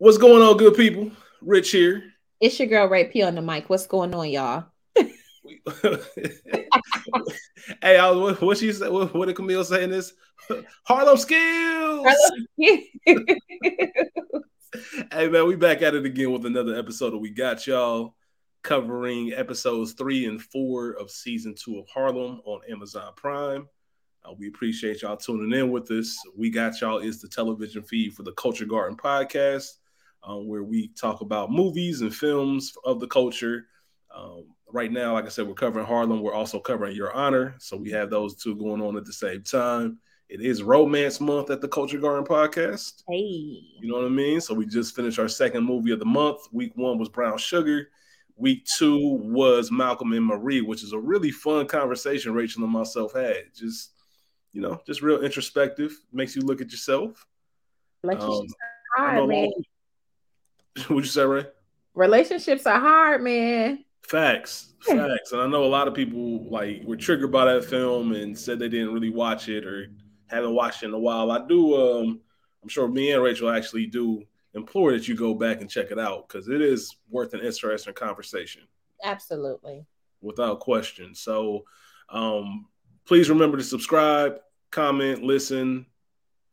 What's going on, good people? Rich here. It's your girl Ray P on the mic. What's going on, y'all? hey, I was, what, she said? What, what did Camille say in this? Harlem skills. hey man, we back at it again with another episode of We Got Y'all, covering episodes three and four of season two of Harlem on Amazon Prime. Uh, we appreciate y'all tuning in with us. We Got Y'all is the television feed for the Culture Garden podcast, um, where we talk about movies and films of the culture. Um, right now, like I said, we're covering Harlem. We're also covering Your Honor. So we have those two going on at the same time. It is Romance Month at the Culture Garden podcast. Hey. You know what I mean? So we just finished our second movie of the month. Week one was Brown Sugar. Week two was Malcolm and Marie, which is a really fun conversation Rachel and myself had. Just, you know, just real introspective. Makes you look at yourself. Relationships um, are hard, man. What'd you say, Ray? Relationships are hard, man. Facts, facts. and I know a lot of people like were triggered by that film and said they didn't really watch it or haven't watched it in a while. I do. Um, I'm sure me and Rachel actually do implore that you go back and check it out because it is worth an interesting conversation. Absolutely, without question. So, um, please remember to subscribe, comment, listen,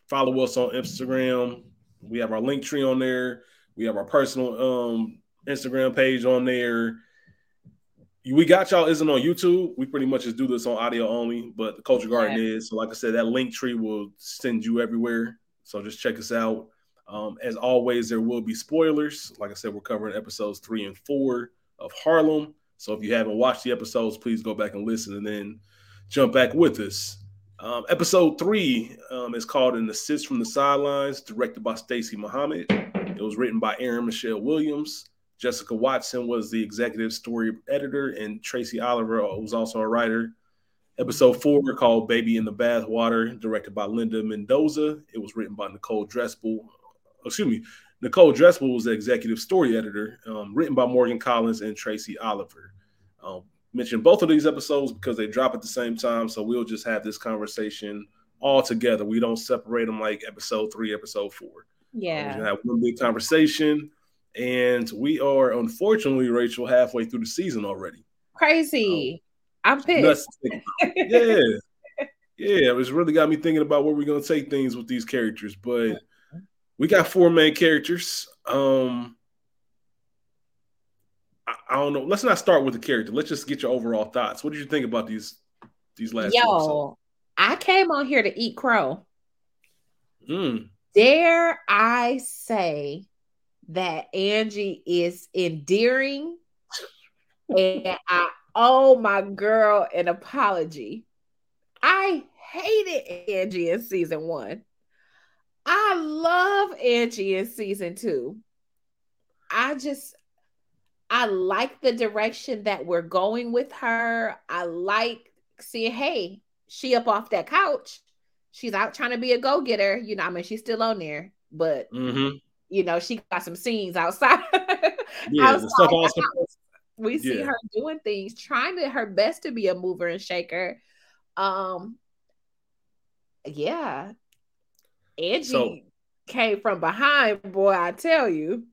follow us on Instagram. We have our link tree on there. We have our personal um, Instagram page on there we got y'all isn't on YouTube. We pretty much just do this on audio only, but the Culture Garden is. So, like I said, that link tree will send you everywhere. So just check us out. Um, as always, there will be spoilers. Like I said, we're covering episodes three and four of Harlem. So if you haven't watched the episodes, please go back and listen and then jump back with us. Um, episode three um, is called An Assist from the Sidelines, directed by Stacey Muhammad. It was written by Aaron Michelle Williams. Jessica Watson was the executive story editor, and Tracy Oliver was also a writer. Episode four called Baby in the Bathwater, directed by Linda Mendoza. It was written by Nicole Dressel. Excuse me, Nicole Dressel was the executive story editor, um, written by Morgan Collins and Tracy Oliver. Um, mention both of these episodes because they drop at the same time, so we'll just have this conversation all together. We don't separate them like episode three, episode four. Yeah, um, we have one big conversation. And we are unfortunately, Rachel, halfway through the season already. Crazy. Um, I'm pissed. yeah. Yeah, It's really got me thinking about where we're gonna take things with these characters. But we got four main characters. Um I, I don't know. Let's not start with the character. Let's just get your overall thoughts. What did you think about these these last Yo, I came on here to eat crow. Mm. Dare I say that Angie is endearing. and I owe my girl an apology. I hated Angie in season one. I love Angie in season two. I just, I like the direction that we're going with her. I like seeing, hey, she up off that couch. She's out trying to be a go getter. You know, I mean, she's still on there, but mm-hmm you know, she got some scenes outside. Yeah, outside stuff also. We see yeah. her doing things, trying to her best to be a mover and shaker. Um, yeah, Angie so, came from behind, boy. I tell you.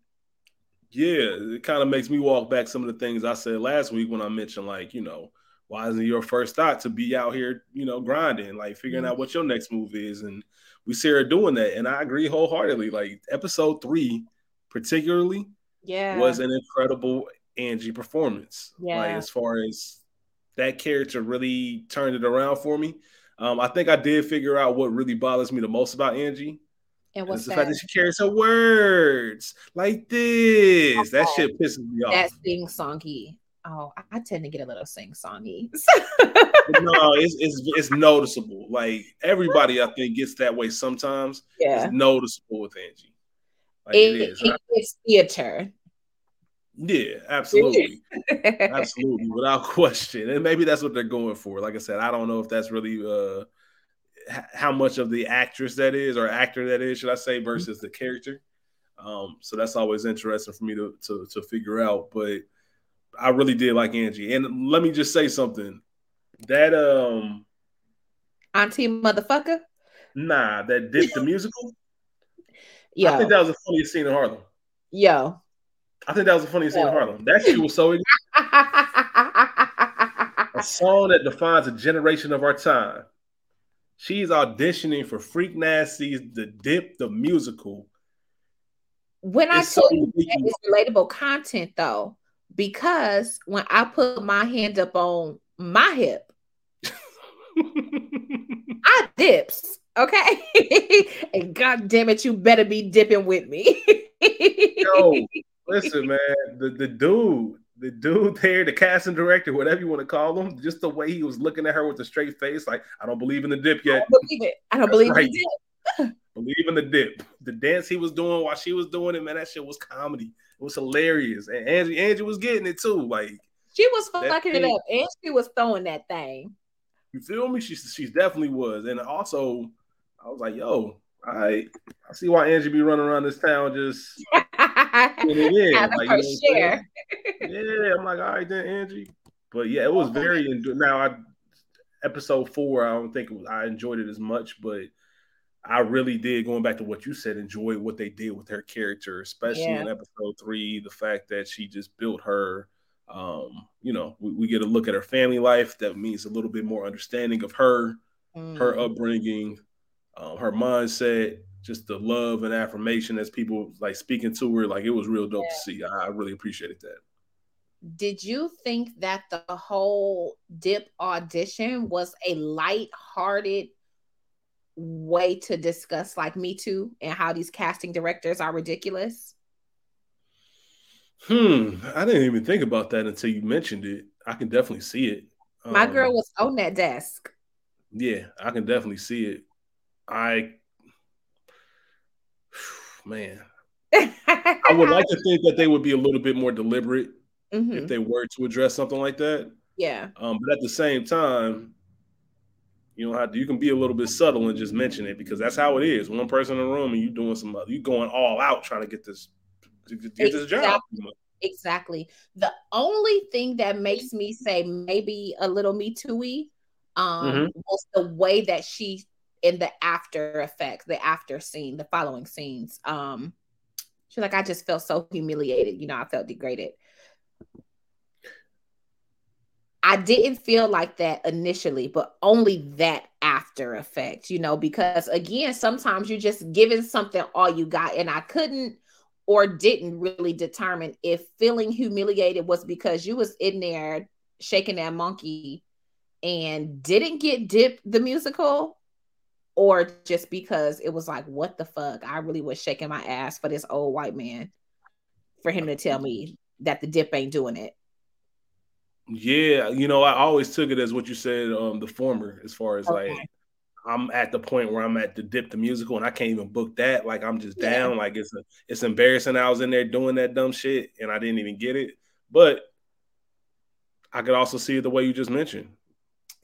Yeah, it kind of makes me walk back some of the things I said last week when I mentioned, like, you know, why isn't your first thought to be out here, you know, grinding, like figuring mm-hmm. out what your next move is and we see her doing that, and I agree wholeheartedly. Like episode three, particularly, yeah, was an incredible Angie performance. Yeah, like as far as that character really turned it around for me. Um, I think I did figure out what really bothers me the most about Angie. And what's the fact that she carries her words like this. Oh, that shit pisses me off. That sing songy. Oh, I tend to get a little sing songy. no, it's, it's it's noticeable. Like everybody, I think gets that way sometimes. Yeah, it's noticeable with Angie. Like it, it is. It, it's theater. Yeah, absolutely, absolutely, without question. And maybe that's what they're going for. Like I said, I don't know if that's really uh how much of the actress that is or actor that is, should I say, versus the character. Um, so that's always interesting for me to, to to figure out. But I really did like Angie. And let me just say something. That um Auntie motherfucker? Nah, that did the musical. Yeah. I think that was the funniest scene in Harlem. Yo. I think that was the funniest thing in Harlem. That shit was so a song that defines a generation of our time. She's auditioning for Freak Nasty's The Dip, the musical. When I told so you it's relatable content though, because when I put my hand up on my hip, I dips, okay? and god damn it, you better be dipping with me. Yo, listen, man, the, the dude, the dude there, the casting director, whatever you want to call him, just the way he was looking at her with a straight face, like, I don't believe in the dip yet. I don't believe it. I don't That's believe right. in the dip. believe in the dip. The dance he was doing while she was doing it, man, that shit was comedy. It was hilarious. And Angie, Angie was getting it too. Like she was fucking it up. And she was throwing that thing. You feel me? She she definitely was. And also, I was like, yo, I I see why Angie be running around this town just it in. Like, you know share. yeah, I'm like, all right then, Angie. But yeah, it was very now I episode four, I don't think was, I enjoyed it as much, but I really did going back to what you said, enjoy what they did with her character, especially yeah. in episode three, the fact that she just built her um, you know, we, we, get a look at her family life. That means a little bit more understanding of her, mm. her upbringing, um, her mindset, just the love and affirmation as people like speaking to her. Like it was real dope yeah. to see. I, I really appreciated that. Did you think that the whole dip audition was a light-hearted way to discuss like Me Too and how these casting directors are ridiculous? Hmm, I didn't even think about that until you mentioned it. I can definitely see it. My um, girl was on that desk. Yeah, I can definitely see it. I, man, I would like to think that they would be a little bit more deliberate mm-hmm. if they were to address something like that. Yeah. Um, but at the same time, you know how you can be a little bit subtle and just mention it because that's how it is. One person in the room and you doing some, other you going all out trying to get this to get exactly. this job. Exactly. The only thing that makes me say maybe a little me too um mm-hmm. was the way that she in the after effects, the after scene, the following scenes. Um she's like, I just felt so humiliated. You know, I felt degraded. I didn't feel like that initially, but only that after effect, you know, because again, sometimes you're just giving something all you got. And I couldn't or didn't really determine if feeling humiliated was because you was in there shaking that monkey and didn't get dip the musical or just because it was like what the fuck i really was shaking my ass for this old white man for him to tell me that the dip ain't doing it yeah you know i always took it as what you said um the former as far as okay. like I'm at the point where I'm at the dip the musical and I can't even book that. Like I'm just down. Like it's a, it's embarrassing. I was in there doing that dumb shit and I didn't even get it. But I could also see it the way you just mentioned.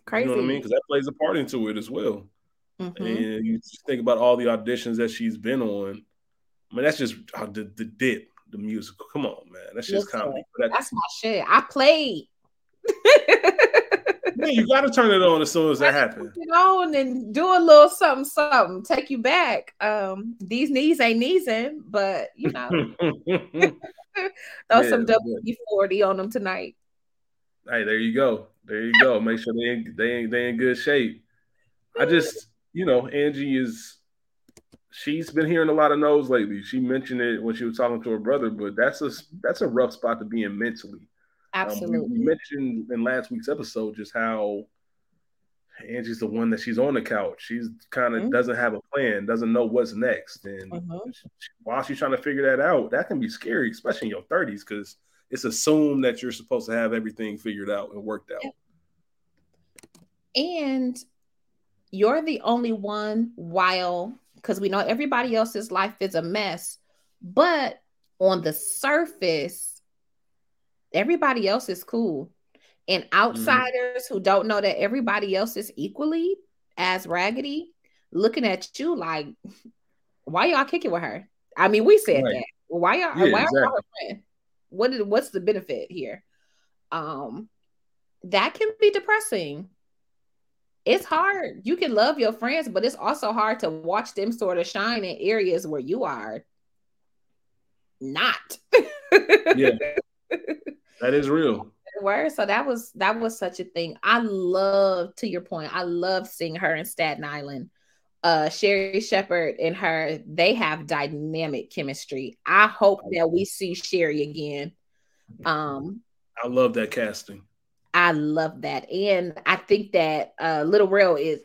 Crazy. You know what I mean? Because that plays a part into it as well. Mm-hmm. And you think about all the auditions that she's been on. I mean, that's just uh, the, the dip, the musical. Come on, man. That's just Listen, comedy. That's my shit. I played. Yeah, you got to turn it on as soon as that happens. You on and do a little something, something, take you back. Um, these knees ain't kneesing, but you know, throw yeah, some WD forty on them tonight. Hey, there you go. There you go. Make sure they ain't, they ain't, they in good shape. I just, you know, Angie is. She's been hearing a lot of no's lately. She mentioned it when she was talking to her brother, but that's a that's a rough spot to be in mentally. Absolutely. Um, we, mentioned in last week's episode just how Angie's the one that she's on the couch. She's kind of mm-hmm. doesn't have a plan, doesn't know what's next, and mm-hmm. she, while she's trying to figure that out, that can be scary, especially in your thirties, because it's assumed that you're supposed to have everything figured out and worked out. And you're the only one while because we know everybody else's life is a mess, but on the surface, everybody else is cool. And mm-hmm. outsiders mm-hmm. who don't know that everybody else is equally as raggedy, looking at you like, why y'all kicking with her? I mean, we said right. that. Why y'all yeah, why exactly. her friend? What is what's the benefit here? Um that can be depressing. It's hard. You can love your friends, but it's also hard to watch them sort of shine in areas where you are not. yeah, that is real. Word. So that was that was such a thing. I love, to your point, I love seeing her in Staten Island. Uh Sherri Shepherd and her, they have dynamic chemistry. I hope that we see Sherri again. Um I love that casting. I love that. And I think that uh Lil Rel is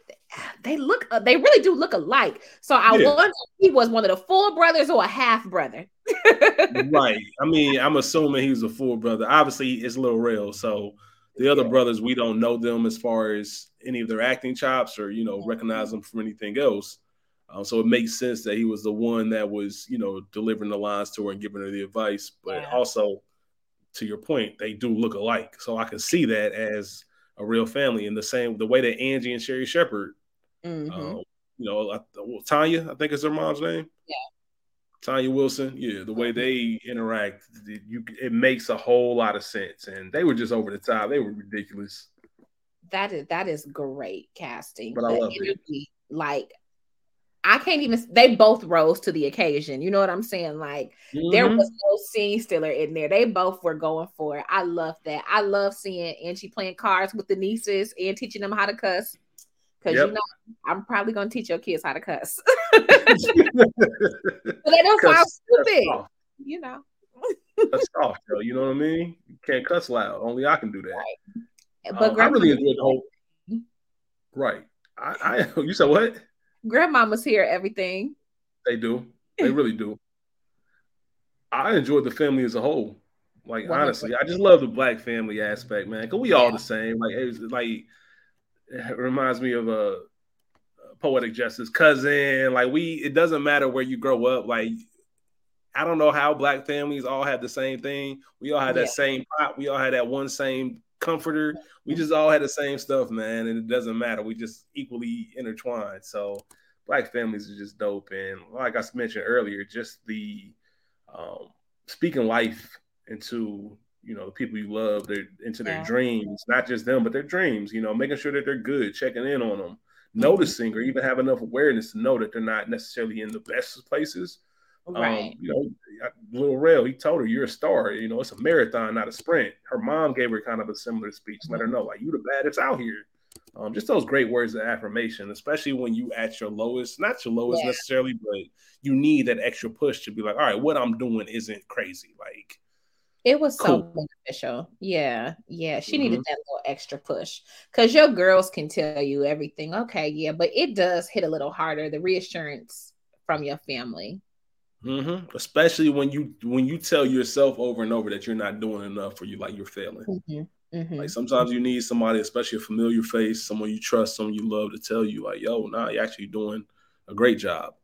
they look uh, they really do look alike. So I yeah. wonder if he was one of the full brothers or a half brother. right. I mean, I'm assuming he was a full brother. Obviously, it's Lil Rel. So the other yeah. brothers, we don't know them as far as any of their acting chops or you know mm-hmm. recognize them from anything else. Um, so it makes sense that he was the one that was you know delivering the lines to her and giving her the advice. But yeah. also, to your point, they do look alike. So I can see that as a real family in the same the way that Angie and Sherri Shepherd Mm-hmm. Um, you know, well, Tanya, I think is her mom's name. Yeah. Tanya Wilson, yeah, the way mm-hmm. they interact, you it makes a whole lot of sense. And they were just over the top. They were ridiculous. That is that is great casting. But the I love energy, it. Like I can't even they both rose to the occasion. You know what I'm saying? Like mm-hmm. there was no scene stiller in there. They both were going for it. I love that. I love seeing Angie playing cards with the nieces and teaching them how to cuss. Because yep. you know, I'm probably gonna teach your kids how to cuss. but they don't sound stupid. You know. that's soft, though. You know what I mean? You can't cuss loud. Only I can do that. Right. But um, I really enjoyed the whole. Right. I, I you said what? Grandmamas hear everything. They do. They really do. I enjoyed the family as a whole. Like honestly, I just love the black family aspect, man. Cause we yeah. all the same. Like it was like reminds me of a, poetic justice cousin. Like we, it doesn't matter where you grow up. Like I don't know how black families all have the same thing. We all had that same pot. We all had that one same comforter. We just all had the same stuff, man. And it doesn't matter. We just equally intertwined. So black families are just dope. And like I mentioned earlier, just the um, speaking life into you know the people you love they're into their yeah. dreams not just them but their dreams you know making sure that they're good checking in on them mm-hmm. noticing or even have enough awareness to know that they're not necessarily in the best places um, right um, you know Lil Rel he told her you're a star you know it's a marathon not a sprint her mom gave her kind of a similar speech mm-hmm. let her know like you the baddest out here um, just those great words of affirmation, especially when you at your lowest, not your lowest yeah. necessarily, but you need that extra push to be like, all right, what I'm doing isn't crazy. Like, it was so cool. beneficial. Yeah. Yeah. She mm-hmm. needed that little extra push because your girls can tell you everything. Okay. Yeah. But it does hit a little harder the reassurance from your family. Mm-hmm. Especially when you when you tell yourself over and over that you're not doing enough or you like you're failing. Mm-hmm. Mm-hmm. Like sometimes you need somebody, especially a familiar face, someone you trust, someone you love, to tell you like, "Yo, nah, you're actually doing a great job."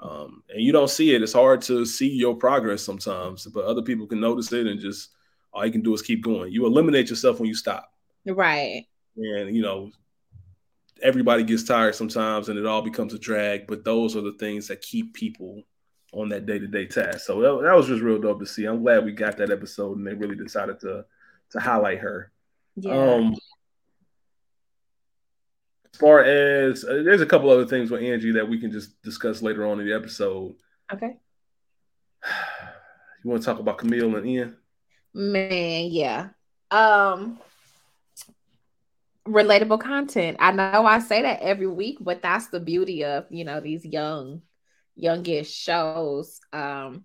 Um, and you don't see it. It's hard to see your progress sometimes, but other people can notice it and just all you can do is keep going. You eliminate yourself when you stop. Right. And you know, everybody gets tired sometimes and it all becomes a drag, but those are the things that keep people on that day-to-day task. So that, that was just real dope to see. I'm glad we got that episode and they really decided to to highlight her. Yeah. Um far as uh, there's a couple other things with Angie that we can just discuss later on in the episode. Okay. You want to talk about Camille and Ian? Man, yeah. Um relatable content. I know I say that every week, but that's the beauty of, you know, these young youngish shows. Um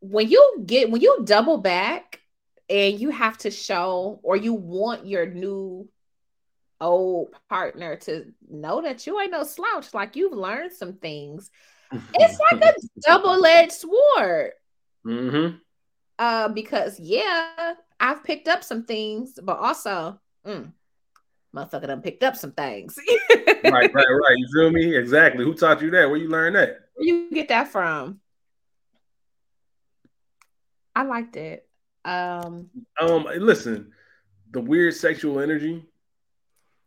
when you get when you double back and you have to show or you want your new old partner to know that you ain't no slouch. Like you've learned some things. It's like a double-edged sword. Mm-hmm. Uh, because yeah, I've picked up some things, but also, mm, motherfucker done picked up some things. right, right, right. You feel me? Exactly. Who taught you that? Where you learn that? Where you get that from? I liked it. Um, um, listen, the weird sexual energy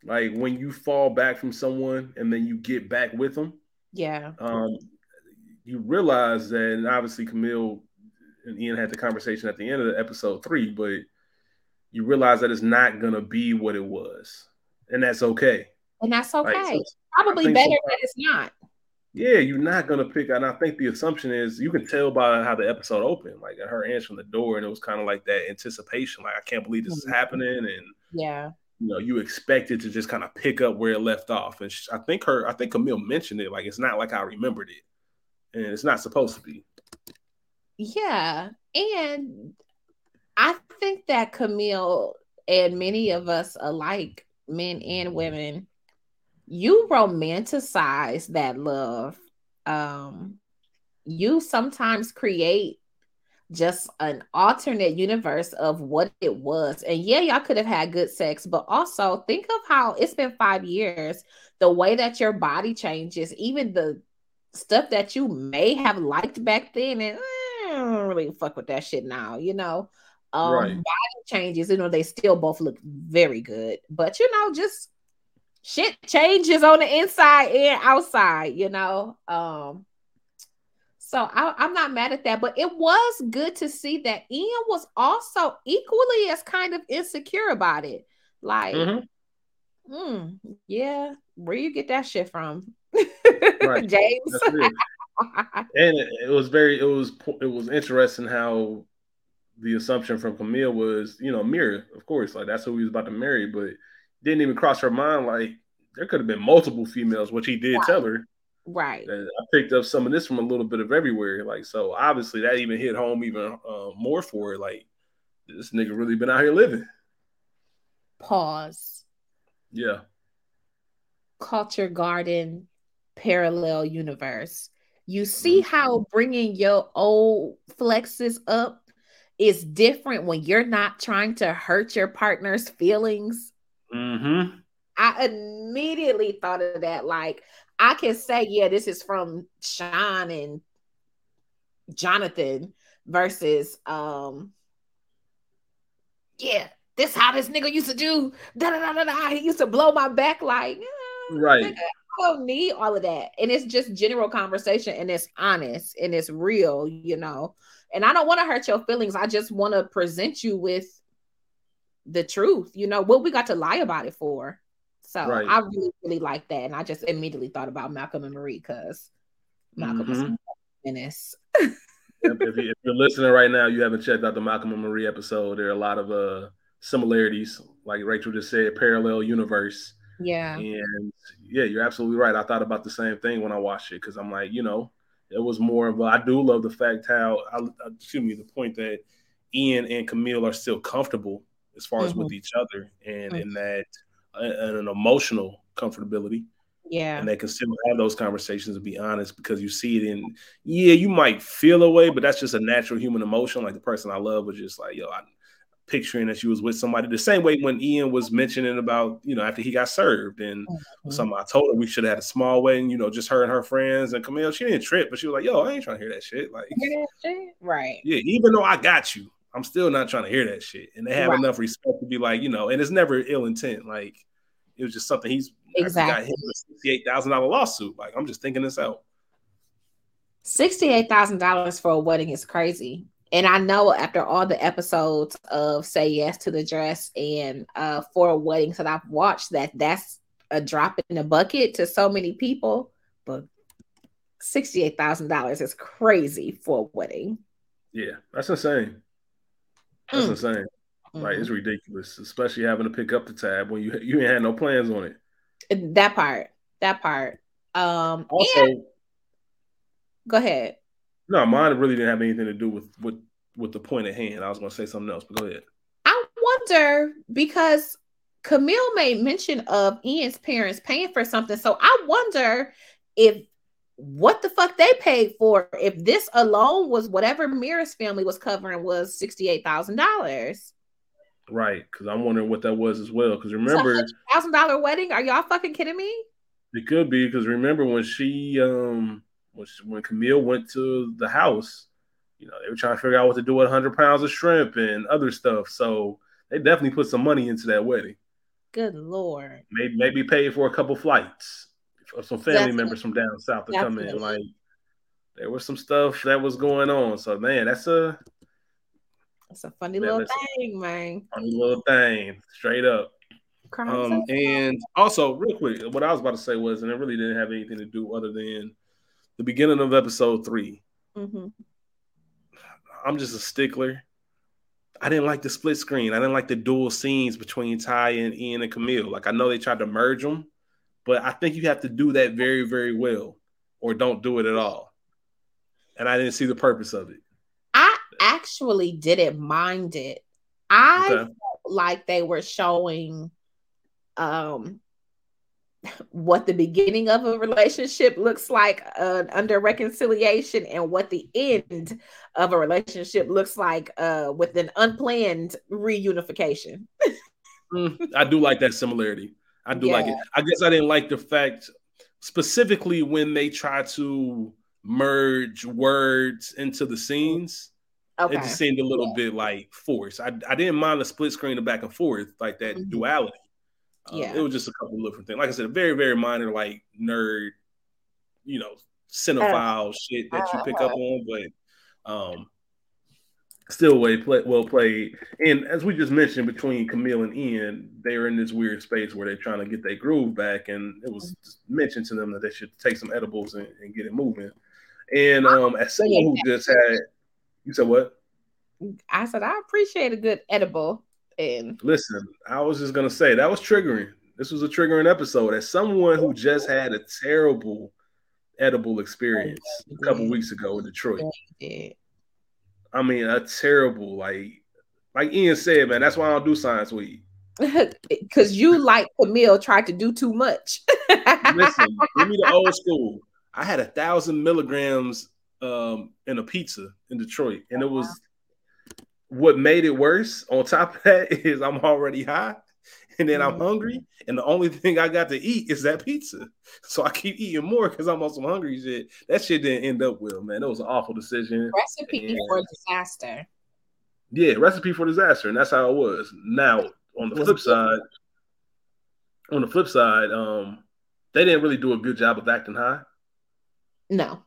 like when you fall back from someone and then you get back with them. Yeah. Um, you realize that, and obviously Camille and Ian had the conversation at the end of the episode three, but you realize that it's not gonna be what it was, and that's okay. And that's okay. Like, so Probably better that it's not. yeah, you're not gonna pick. And I think the assumption is you can tell by how the episode opened, like her answering the door, and it was kind of like that anticipation, like I can't believe this is mm-hmm. happening, and yeah, you know, you expect it to just kind of pick up where it left off. And she, I think her, I think Camille mentioned it, like it's not like I remembered it, and it's not supposed to be. Yeah, and I think that Camille and many of us alike, men and women, you romanticize that love. Um, you sometimes create just an alternate universe of what it was. And yeah, y'all could have had good sex, but also think of how it's been five years, the way that your body changes, even the stuff that you may have liked back then, and eh, I don't really fuck with that shit now, you know. Um, right. body changes, you know, they still both look very good, but you know, just shit changes on the inside and outside, you know. Um, so I, am not mad at that, but it was good to see that Ian was also equally as kind of insecure about it. Like, mm-hmm. mm, yeah, where you get that shit from, right. James? and it, it was very, it was, it was interesting how the assumption from Camille was, you know, Mira, of course, like that's who he was about to marry, but didn't even cross her mind like there could have been multiple females, which he did right. tell her. Right. And I picked up some of this from a little bit of everywhere. Like, so obviously that even hit home even uh, more for it. Like, this nigga really been out here living. Pause. Yeah. Culture Garden parallel universe. You see mm-hmm. how bringing your old flexes up is different when you're not trying to hurt your partner's feelings. Mm-hmm. I immediately thought of that. Like, I can say, yeah, this is from Sean and Jonathan versus um yeah, this how this nigga used to do. Da da da da da. He used to blow my back like eh, right. Nigga, I don't need all of that. And it's just general conversation and it's honest and it's real, you know. And I don't want to hurt your feelings. I just want to present you with the truth. You know, what we got to lie about it for. So right. I really, really like that. And I just immediately thought about Malcolm and Marie because Malcolm mm-hmm. is menace. if, you, are listening right now, you haven't checked out the Malcolm and Marie episode. There are a lot of uh, similarities, like Rachel just said, parallel universe. Yeah. And yeah, you're absolutely right. I thought about the same thing when I watched it because I'm like, you know, it was more of a, I do love the fact how, I, excuse me, the point that Ian and Camille are still comfortable as far mm-hmm. as with mm-hmm. each other and mm-hmm. in that and an emotional comfortability. Yeah. And they can still have those conversations and be honest because you see it in, yeah, you might feel a way, but that's just a natural human emotion. Like the person I love was just like, yo, I'm picturing that she was with somebody the same way when Ian was mentioning about, you know, after he got served and mm-hmm. something I told her we should have had a small wedding, you know, just her and her friends and Camille, she didn't trip, but she was like, yo, I ain't trying to hear that shit. Like, right. Yeah. Even though I got you, I'm still not trying to hear that shit. And they have right. enough respect to be like, you know, and it's never ill intent. Like, it was just something he's exactly got hit with a sixty-eight thousand dollar lawsuit. Like I'm just thinking this out. Sixty-eight thousand dollars for a wedding is crazy. And I know after all the episodes of Say Yes to the Dress and uh, for weddings that I've watched, that that's a drop in the bucket to so many people. But sixty-eight thousand dollars is crazy for a wedding. Yeah, that's insane. That's mm. insane. Mm-hmm. Like it's mm-hmm. ridiculous, especially having to pick up the tab when you you ain't had no plans on it. That part, that part. Um, also, and... go ahead. No, mine really didn't have anything to do with with with the point at hand. I was going to say something else, but go ahead. I wonder because Camille made mention of Ian's parents paying for something, so I wonder if what the fuck they paid for if this alone was whatever Mira's family was covering was sixty eight thousand dollars. Right, because I'm wondering what that was as well. Because remember, thousand dollar wedding? Are y'all fucking kidding me? It could be because remember when she um when she, when Camille went to the house, you know they were trying to figure out what to do with hundred pounds of shrimp and other stuff. So they definitely put some money into that wedding. Good lord. Maybe maybe paid for a couple flights for some family definitely. members from down south to definitely. come in. Like there was some stuff that was going on. So man, that's a that's a funny man, little thing, man. Funny little thing, straight up. Um, and also, real quick, what I was about to say was, and it really didn't have anything to do other than the beginning of episode 3 mm-hmm. I'm just a stickler. I didn't like the split screen. I didn't like the dual scenes between Ty and Ian and Camille. Like I know they tried to merge them, but I think you have to do that very, very well, or don't do it at all. And I didn't see the purpose of it. I actually didn't mind it. I okay. felt like they were showing um what the beginning of a relationship looks like uh, under reconciliation and what the end of a relationship looks like uh, with an unplanned reunification. mm, I do like that similarity. I do yeah. like it. I guess I didn't like the fact specifically when they try to merge words into the scenes. Okay. It just seemed a little yeah. bit like forced. I, I didn't mind the split screen of back and forth, like that mm-hmm. duality. Um, yeah, it was just a couple of different things. Like I said, a very very minor, like nerd, you know, cinephile uh, shit that you pick uh, up on, but um, still way play, well played. And as we just mentioned, between Camille and Ian, they are in this weird space where they're trying to get their groove back, and it was mm-hmm. mentioned to them that they should take some edibles and, and get it moving. And um, as someone who just had, you said what? I said I appreciate a good edible. And listen, I was just gonna say that was triggering. This was a triggering episode. As someone who just had a terrible edible experience a couple weeks ago in Detroit. I mean, a terrible like like Ian said, man. That's why I don't do science weed. Because you like Camille tried to do too much. Listen, give me the old school. I had a thousand milligrams um, in a pizza in Detroit, and it was what made it worse on top of that is I'm already high and then I'm hungry, mm-hmm. and the only thing I got to eat is that pizza. So I keep eating more because I'm on some hungry shit. That shit didn't end up well, man. That was an awful decision. Recipe and, for disaster. Yeah, recipe for disaster, and that's how it was. Now, on the flip side, on the flip side, um, they didn't really do a good job of acting high. No,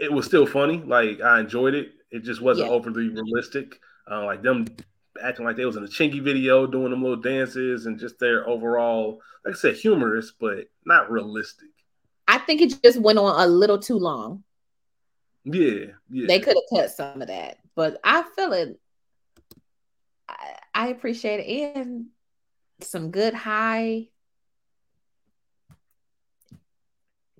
it was still funny. Like I enjoyed it. It just wasn't yeah. overly realistic. Uh, like them acting like they was in a Chingy video, doing them little dances, and just their overall, like I said, humorous, but not realistic. I think it just went on a little too long. Yeah, yeah. They could have cut some of that, but I feel it. I, I appreciate it and some good high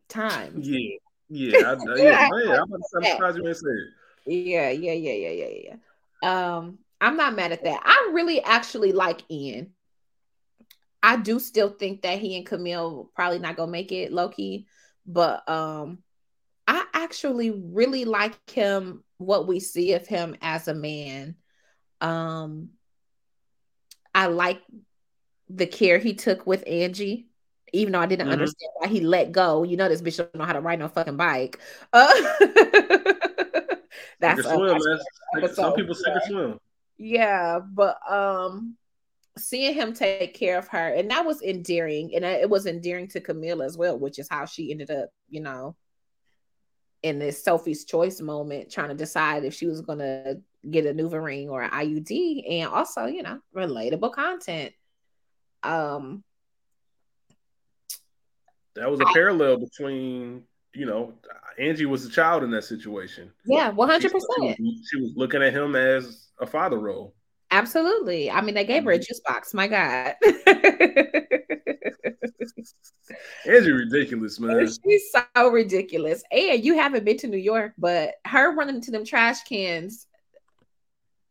time. Yeah, yeah, I, yeah, man. I'm, surprised you didn't say it. Yeah, yeah, yeah, yeah, yeah, yeah. Um, I'm not mad at that. I really actually like Ian. I do still think that he and Camille probably not gonna make it low key, but um, I actually really like him. What we see of him as a man, um, I like the care he took with Angie even though I didn't mm-hmm. understand why he let go. You know, this bitch don't know how to ride no fucking bike. Uh, that's swim, man. Some people or swim. Yeah, but um, seeing him take care of her, and that was endearing, and it was endearing to Camille as well, which is how she ended up, you know, in this Sophie's choice moment, trying to decide if she was gonna get a NuvaRing or an IUD, and also, you know, relatable content. Um, that was a I, parallel between you know Angie was a child in that situation. Yeah, one hundred percent. She was looking at him as a father role. Absolutely. I mean, they gave her a mm-hmm. juice box. My God. Angie ridiculous, man. She's so ridiculous. And you haven't been to New York, but her running into them trash cans,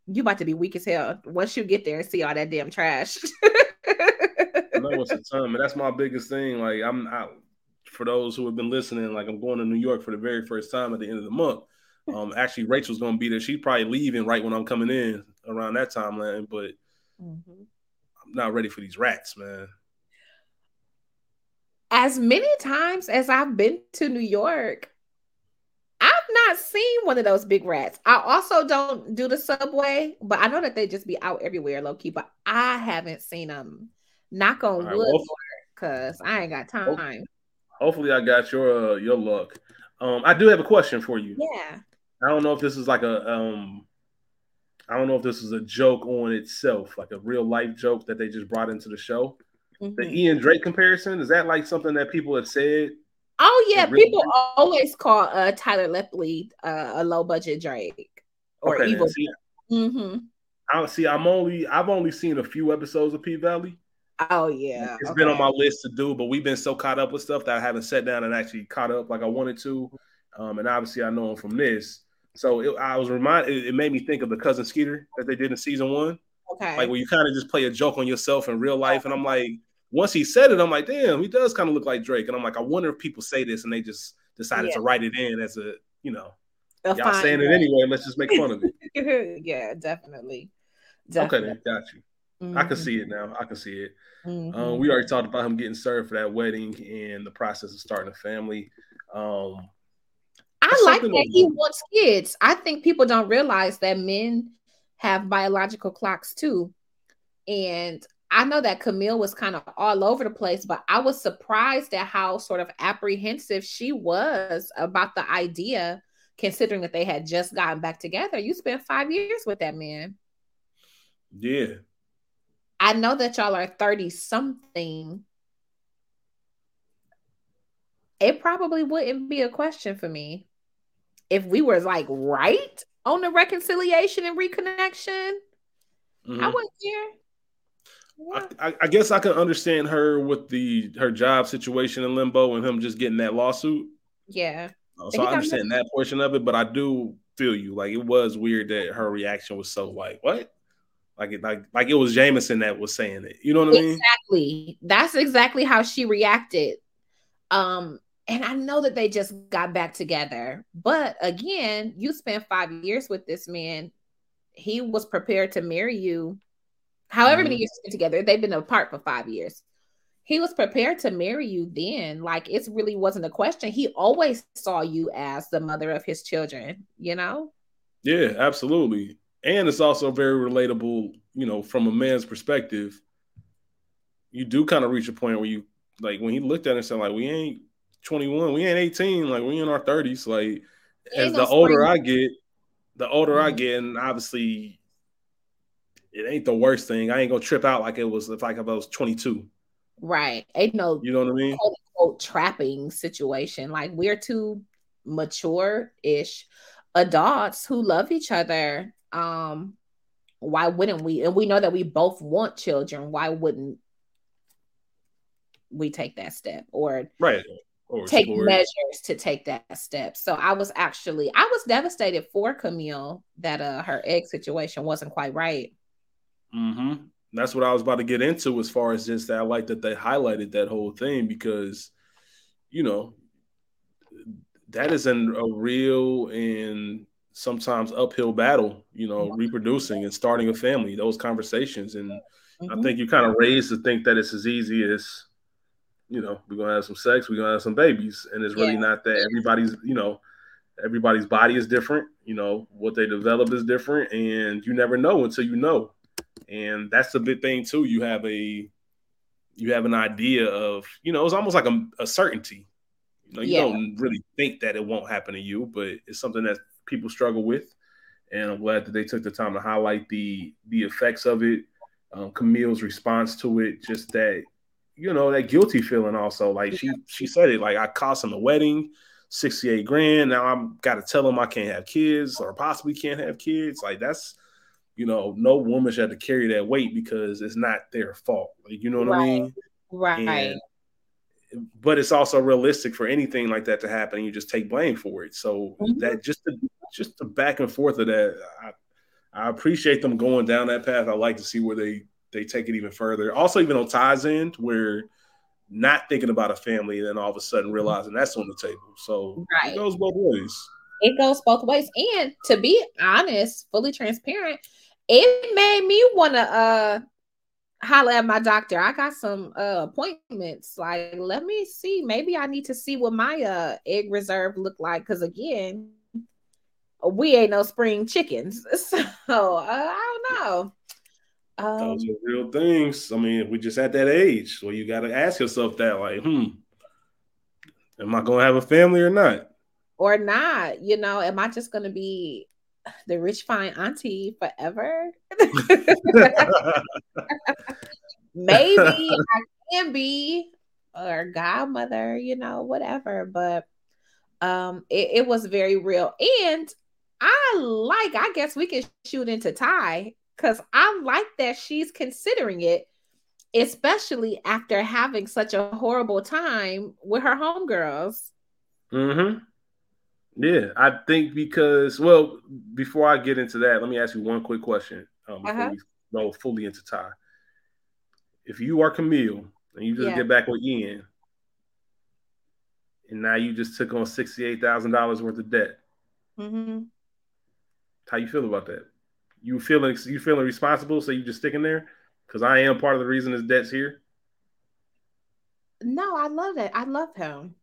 you about to be weak as hell once you get there and see all that damn trash. I know it's a ton, but that's my biggest thing. Like I'm out for those who have been listening, like I'm going to New York for the very first time at the end of the month. Um, actually, Rachel's going to be there. She's probably leaving right when I'm coming in around that timeline, but mm-hmm. I'm not ready for these rats, man. As many times as I've been to New York, I've not seen one of those big rats. I also don't do the subway, but I know that they just be out everywhere, low key. But I haven't seen them. Knock on right, wood, because I ain't got time. Hopefully, I got your uh, your luck. Um, I do have a question for you. Yeah. I don't know if this is like a um, I don't know if this is a joke on itself, like a real life joke that they just brought into the show. Mm-hmm. The Ian Drake comparison is that like something that people have said Oh yeah, really people always call uh, Tyler Lepley uh, a low budget Drake or okay, evil. See, mm-hmm. I see. I'm only. I've only seen a few episodes of P Valley. Oh yeah, it's okay. been on my list to do, but we've been so caught up with stuff that I haven't sat down and actually caught up like I wanted to. Um, and obviously, I know him from this, so it, I was reminded. It, it, made me think of the cousin Skeeter that they did in season one. Okay, like where you kind of just play a joke on yourself in real life, and I'm like, once he said it, I'm like, damn, he does kind of look like Drake, and I'm like, I wonder if people say this and they just decided yeah. to write it in as a, you know, a y'all saying it anyway. Let's just make fun of it. yeah, definitely. definitely. Okay, got you. Mm-hmm. I can see it now. I can see it. Mm-hmm. Um, we already talked about him getting served for that wedding and the process of starting a family. Um, I like that he wants kids. I think people don't realize that men have biological clocks too. And I know that Camille was kind of all over the place, but I was surprised at how sort of apprehensive she was about the idea, considering that they had just gotten back together. You spent five years with that man. Yeah. I know that y'all are 30 something. It probably wouldn't be a question for me if we were like right on the reconciliation and reconnection. Mm-hmm. I wouldn't care. I, I, guess I can understand her with the her job situation in limbo and him just getting that lawsuit. Yeah. Uh, so I understand that portion of it, but I do feel you. Like it was weird that her reaction was so like, what? Like it like like it was Jameson that was saying it. You know what I mean? Exactly. That's exactly how she reacted. Um, and I know that they just got back together. But again, you spent five years with this man. He was prepared to marry you however mm-hmm. many years together. They've been apart for five years. He was prepared to marry you then. Like it really wasn't a question. He always saw you as the mother of his children, you know? Yeah, absolutely. And it's also very relatable, you know, from a man's perspective. You do kind of reach a point where you like when he looked at it and said, like, we ain't 21, we ain't 18, like we in our 30s. Like as the older I get, the older mm-hmm. I get, and obviously it ain't the worst thing. I ain't gonna trip out like it was if like if I was 22. Right. Ain't no you know what I mean? Quote, quote, trapping situation. Like we're two mature-ish adults who love each other. Um, why wouldn't we? And we know that we both want children. Why wouldn't we take that step or right or take measures to take that step? So I was actually I was devastated for Camille that uh her egg situation wasn't quite right. Mm-hmm. That's what I was about to get into as far as just that. I like that they highlighted that whole thing because, you know, that is an, a real and sometimes uphill battle, you know, reproducing and starting a family, those conversations. And mm-hmm. I think you're kind of raised to think that it's as easy as, you know, we're gonna have some sex, we're gonna have some babies. And it's really yeah. not that everybody's, you know, everybody's body is different, you know, what they develop is different, and you never know until you know and that's the big thing too. You have a you have an idea of you know it's almost like a, a certainty. You know, you yeah. don't really think that it won't happen to you, but it's something that people struggle with, and I'm glad that they took the time to highlight the the effects of it. Um, Camille's response to it, just that you know that guilty feeling. Also, like she she said it, like I cost him a wedding. 68 grand. Now I'm got to tell him I can't have kids or possibly can't have kids. Like that's you know, no woman should have to carry that weight because it's not their fault. Like, you know what right. I mean? Right. And, but it's also realistic for anything like that to happen. You just take blame for it. So mm-hmm. that just the just the back and forth of that, I, I appreciate them going down that path. I like to see where they they take it even further. Also, even on Ty's end where not thinking about a family and then all of a sudden realizing that's on the table. So right. it goes both ways. It goes both ways. And to be honest, fully transparent, it made me want to uh holler at my doctor. I got some uh appointments. Like, let me see. Maybe I need to see what my uh egg reserve look like. Cause again, we ain't no spring chickens. So uh, I don't know. Um, Those are real things. I mean, we just at that age. So you gotta ask yourself that, like, hmm, am I gonna have a family or not? Or not, you know, am I just gonna be the rich fine auntie forever. Maybe I can be. or godmother, you know, whatever. But um it, it was very real. And I like, I guess we can shoot into Ty because I like that she's considering it, especially after having such a horrible time with her homegirls. Mm-hmm. Yeah, I think because well, before I get into that, let me ask you one quick question um, before uh-huh. we go fully into Ty. If you are Camille and you just yeah. get back with Ian, and now you just took on sixty-eight thousand dollars worth of debt. Mm-hmm. How you feel about that? You feeling you feeling responsible? So you just sticking there? Because I am part of the reason his debt's here. No, I love it. I love him.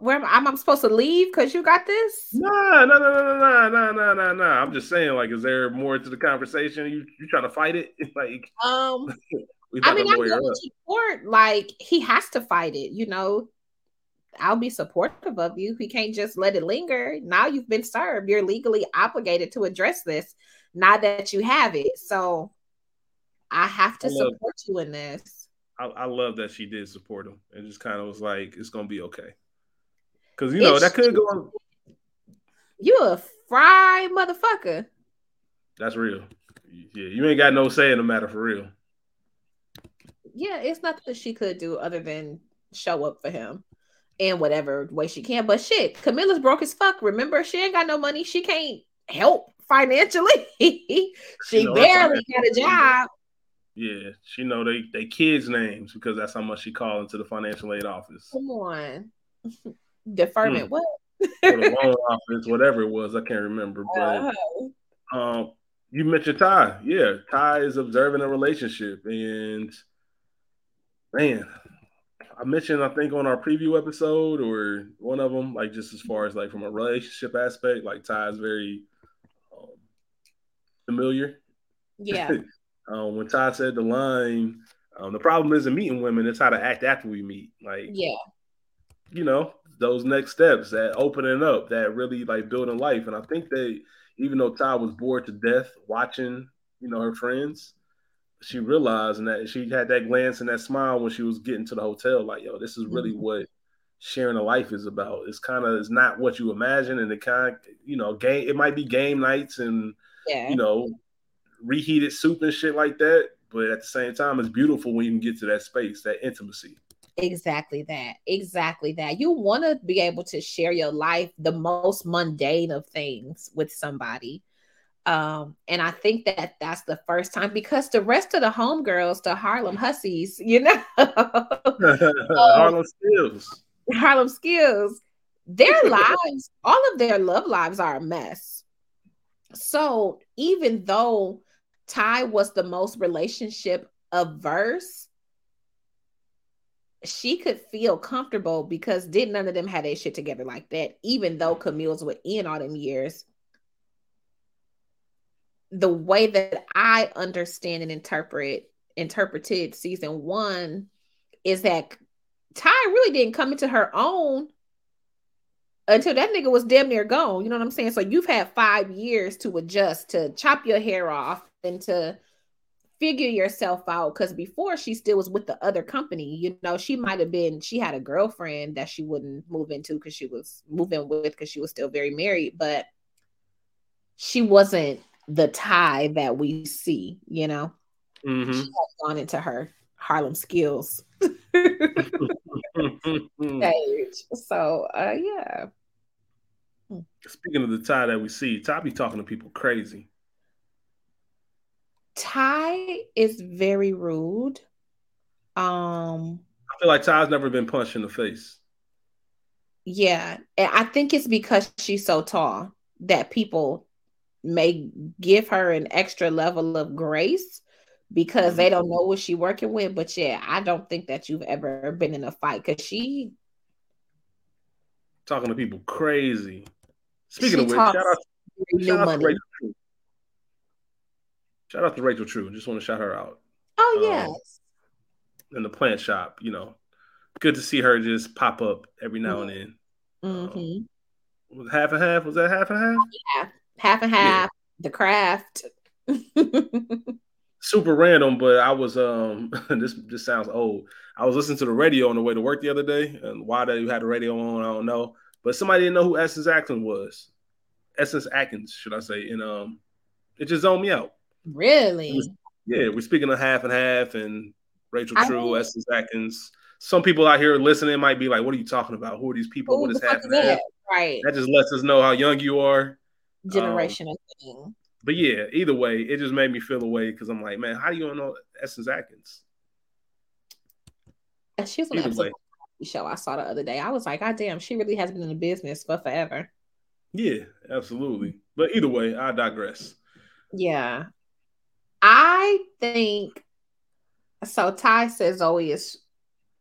Where am I? I'm supposed to leave because you got this? No, no, no, no, no, no, no, no, no. I'm just saying, like, is there more to the conversation? You you trying to fight it? like, um, I mean, I know support. Like, he has to fight it. You know, I'll be supportive of you. He can't just let it linger. Now you've been served. You're legally obligated to address this. Now that you have it, so I have to I love, support you in this. I, I, love that she did support him and just kind of was like, "It's gonna be okay." Because you know it's that could go on. You a fry motherfucker. That's real. Yeah, you ain't got no say in the matter for real. Yeah, it's nothing she could do other than show up for him in whatever way she can. But shit, Camilla's broke as fuck. Remember, she ain't got no money. She can't help financially. she you know, barely got a job. Yeah, she know they they kids' names because that's how much she called into the financial aid office. Come on, deferment hmm. what? or the loan office, whatever it was, I can't remember. But uh-huh. um, you mentioned Ty. Yeah, Ty is observing a relationship, and man, I mentioned, I think, on our preview episode or one of them, like just as far as like from a relationship aspect, like Ty is very um, familiar. Yeah. um, when Ty said the line, um, the problem isn't meeting women; it's how to act after we meet. Like, yeah, you know, those next steps, that opening up, that really like building life. And I think they, even though Ty was bored to death watching, you know, her friends, she realized and that she had that glance and that smile when she was getting to the hotel, like, yo, this is really mm-hmm. what sharing a life is about. It's kind of it's not what you imagine, and the kind, you know, game. It might be game nights and yeah. you know, reheated soup and shit like that. But at the same time, it's beautiful when you can get to that space, that intimacy. Exactly that. Exactly that. You want to be able to share your life, the most mundane of things, with somebody. Um, and I think that that's the first time because the rest of the homegirls, the Harlem Hussies, you know, Harlem Skills, Harlem Skills, their lives, all of their love lives are a mess. So even though Ty was the most relationship averse, she could feel comfortable because did none of them had their shit together like that. Even though Camille's were in all them years, the way that I understand and interpret interpreted season one is that Ty really didn't come into her own until that nigga was damn near gone. You know what I'm saying? So you've had five years to adjust, to chop your hair off, and to figure yourself out. Because before she still was with the other company, you know, she might have been, she had a girlfriend that she wouldn't move into because she was moving with because she was still very married, but she wasn't the Ty that we see, you know. Mm-hmm. She has gone into her Harlem skills stage. So uh yeah. Speaking of the Ty that we see, Ty be talking to people crazy. Ty is very rude. Um I feel like Ty's never been punched in the face. Yeah. And I think it's because she's so tall that people may give her an extra level of grace because they don't know what she's working with. But yeah, I don't think that you've ever been in a fight because she talking to people crazy. Speaking of which, shout out, shout out to Rachel True. Shout out to Rachel True. Just want to shout her out. Oh um, yes. In the plant shop, you know, good to see her just pop up every now mm-hmm. and then. Mm-hmm. Um, half and half? Was that half and half? Yeah, half and half. Yeah. The craft. super random, but I was um this this sounds old. I was listening to the radio on the way to work the other day, and why they had the radio on, I don't know. But somebody didn't know who Essence Atkins was. Essence Atkins, should I say? And um, it just zoned me out. Really? Yeah, we're speaking of half and half, and Rachel True, I Essence Atkins. Some people out here listening might be like, "What are you talking about? Who are these people? what is happening?" Right. That just lets us know how young you are. Generational um, thing. But yeah, either way, it just made me feel away because I'm like, man, how do you know Essence Atkins? She was on either show I saw the other day. I was like, God damn, she really has been in the business for forever. Yeah, absolutely. But either way, I digress. Yeah. I think so. Ty says Zoe is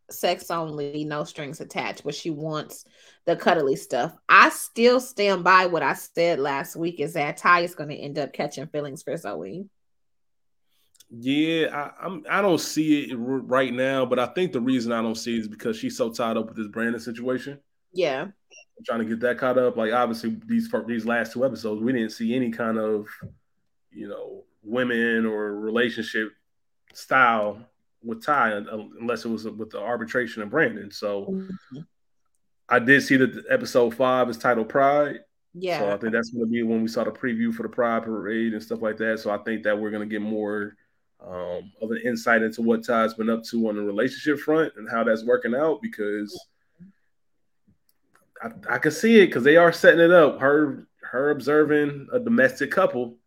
sex only, no strings attached, but she wants the cuddly stuff. I still stand by what I said last week is that Ty is going to end up catching feelings for Zoe. Yeah, I, I'm. I don't see it right now, but I think the reason I don't see it is because she's so tied up with this Brandon situation. Yeah, I'm trying to get that caught up. Like obviously these these last two episodes, we didn't see any kind of, you know, women or relationship style with Ty unless it was with the arbitration of Brandon. So mm-hmm. I did see that episode five is titled Pride. Yeah. So I think that's going to be when we saw the preview for the Pride Parade and stuff like that. So I think that we're going to get more um, of an insight into what Ty's been up to on the relationship front and how that's working out because I, I can see it because they are setting it up. Her her observing a domestic couple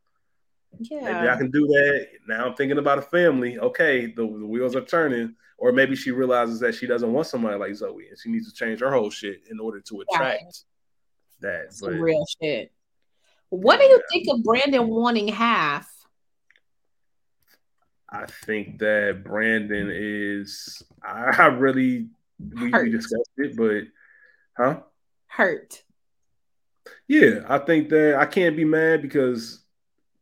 yeah. Maybe I can do that. Now I'm thinking about a family. Okay, the, the wheels are turning. Or maybe she realizes that she doesn't want somebody like Zoe and she needs to change her whole shit in order to attract right. that. Some but, real shit. What do you think of Brandon wanting half? I think that Brandon is I really we, we discussed it, but huh? Hurt. Yeah, I think that I can't be mad because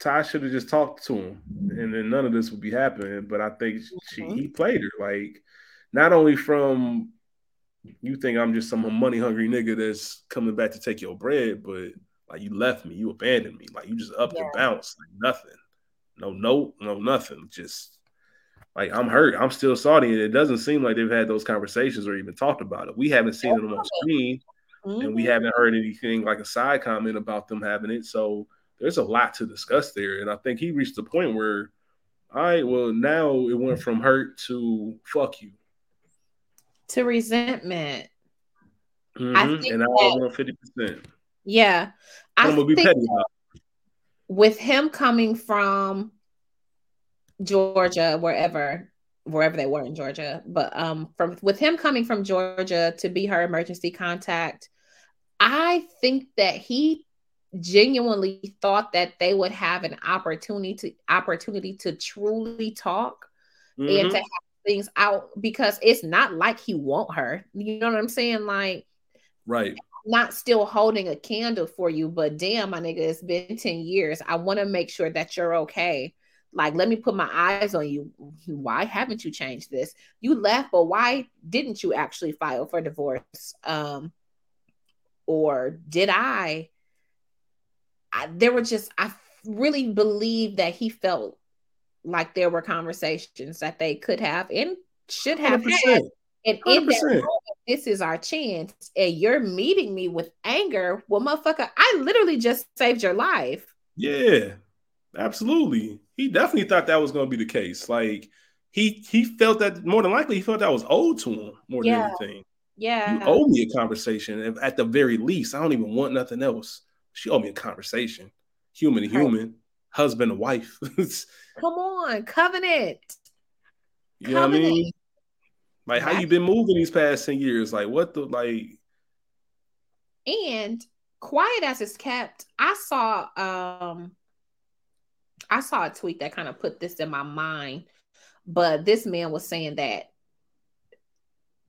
Ty should have just talked to him, and then none of this would be happening. But I think she mm-hmm. he played her like not only from you think I'm just some money hungry nigga that's coming back to take your bread, but like you left me, you abandoned me, like you just up yeah. and bounce, like nothing, no note, no nothing, just like I'm hurt. I'm still salty, and it doesn't seem like they've had those conversations or even talked about it. We haven't seen it on screen, mm-hmm. and we mm-hmm. haven't heard anything like a side comment about them having it. So there's a lot to discuss there. And I think he reached the point where, all right, well, now it went from hurt to fuck you. To resentment. Mm-hmm. I think and I want 50%. Yeah. I think with him coming from Georgia, wherever wherever they were in Georgia, but um from with him coming from Georgia to be her emergency contact, I think that he genuinely thought that they would have an opportunity to opportunity to truly talk mm-hmm. and to have things out because it's not like he want her. You know what I'm saying? Like right. Not still holding a candle for you, but damn, my nigga, it's been 10 years. I want to make sure that you're okay. Like, let me put my eyes on you. Why haven't you changed this? You left, but why didn't you actually file for divorce? Um, or did I I, there were just I really believe that he felt like there were conversations that they could have and should have 100%. had. And in that moment, this is our chance, and you're meeting me with anger. Well, motherfucker, I literally just saved your life. Yeah, absolutely. He definitely thought that was going to be the case. Like he he felt that more than likely he felt that was owed to him more yeah. than anything. Yeah, you owe me a conversation at the very least. I don't even want nothing else. She owed me a conversation. Human to human, husband and wife. Come on, covenant. You know what I mean? Like how you been moving these past 10 years? Like what the like and quiet as it's kept, I saw um I saw a tweet that kind of put this in my mind, but this man was saying that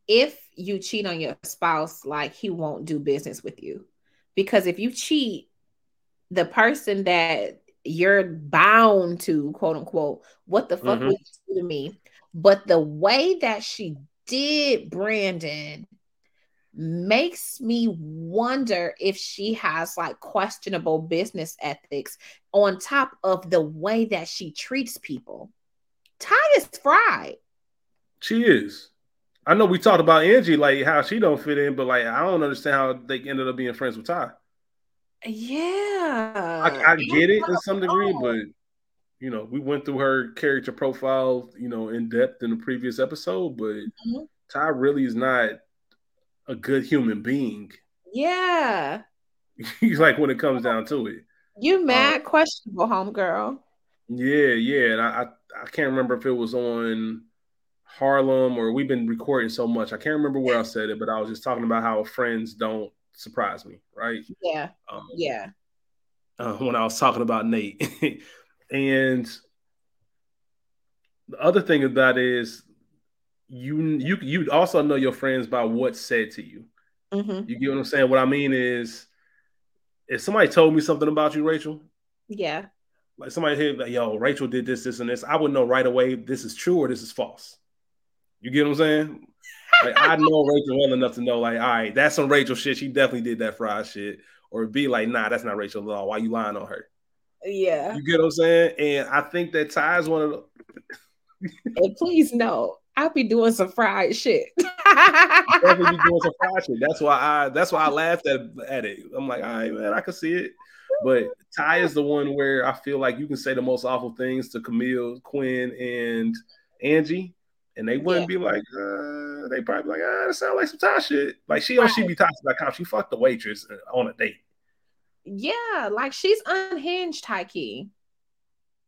if you cheat on your spouse, like he won't do business with you. Because if you cheat, the person that you're bound to, quote unquote, what the fuck mm-hmm. would you do to me? But the way that she did Brandon makes me wonder if she has like questionable business ethics on top of the way that she treats people. Ty is fried. She is. I know we talked about Angie, like how she don't fit in, but like I don't understand how they ended up being friends with Ty. Yeah, I, I get it to some degree, but you know, we went through her character profile, you know, in depth in the previous episode, but mm-hmm. Ty really is not a good human being. Yeah. He's like when it comes down to it. You mad um, questionable, homegirl. Yeah, yeah. And I, I I can't remember if it was on Harlem or we've been recording so much. I can't remember where I said it, but I was just talking about how friends don't surprise me, right? Yeah. Um, yeah. Uh, when I was talking about Nate. and the other thing that is you you you also know your friends by what's said to you. Mm-hmm. You get what I'm saying? What I mean is if somebody told me something about you, Rachel. Yeah. Like somebody here, like, yo, Rachel did this, this, and this. I would know right away this is true or this is false. You get what I'm saying? Like I know Rachel well enough to know, like, all right, that's some Rachel shit. She definitely did that fried shit. Or be like, nah, that's not Rachel at all. Why you lying on her? Yeah. You get what I'm saying? And I think that Ty's one of the and please no, I'll be doing some fried shit. definitely be doing some fried shit. That's why I that's why I laughed at, at it. I'm like, all right, man, I can see it. But Ty is the one where I feel like you can say the most awful things to Camille, Quinn, and Angie, and they wouldn't yeah. be like, uh, they probably be like, ah, that sounds like some Ty shit. Like she right. she be toxic like how she fucked the waitress on a date. Yeah, like she's unhinged, Tyke.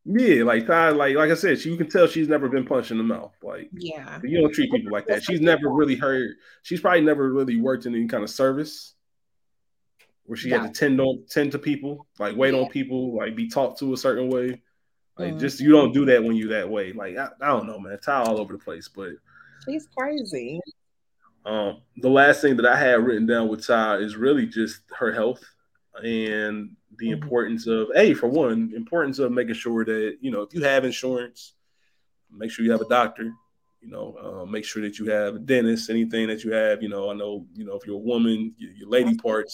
Yeah, like Ty, like like I said, she, you can tell she's never been punched in the mouth. Like, yeah, you don't treat people like that. She's never really heard. She's probably never really worked in any kind of service where she yeah. had to tend on tend to people, like wait yeah. on people, like be talked to a certain way. Like, mm. just you don't do that when you that way. Like, I, I don't know, man. Ty all over the place, but she's crazy. Um, the last thing that I had written down with Ty is really just her health and the mm-hmm. importance of a for one importance of making sure that you know if you have insurance make sure you have a doctor you know uh, make sure that you have a dentist anything that you have you know i know you know if you're a woman your, your lady parts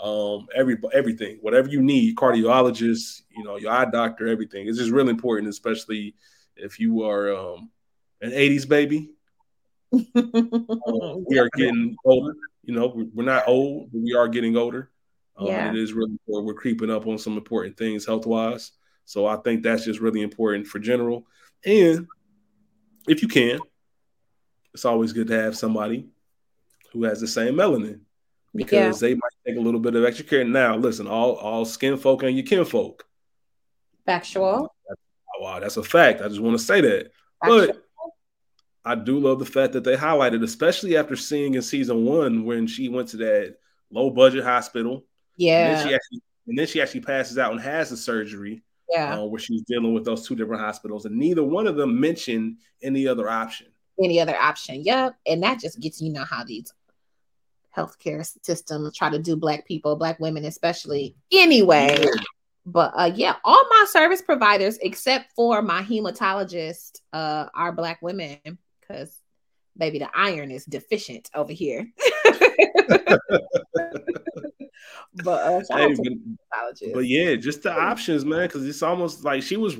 um every everything whatever you need cardiologist you know your eye doctor everything it's just really important especially if you are um an 80s baby um, we are getting older you know we're not old but we are getting older um, yeah. it is really important. We're creeping up on some important things health wise. So I think that's just really important for general. And if you can, it's always good to have somebody who has the same melanin because yeah. they might take a little bit of extra care. Now, listen, all all skin folk and your kinfolk. Factual. Wow, that's a fact. I just want to say that. Factual. But I do love the fact that they highlighted, especially after seeing in season one when she went to that low budget hospital yeah. And then she actually, and then she actually passes out and has the surgery. Yeah. Uh, where she's dealing with those two different hospitals, and neither one of them mentioned any other option. Any other option? Yep. And that just gets you know how these healthcare system try to do black people, black women especially. Anyway. Yeah. But uh, yeah, all my service providers except for my hematologist uh, are black women because baby the iron is deficient over here. but uh, hey, but, but, yeah, just the options, man, because it's almost like she was.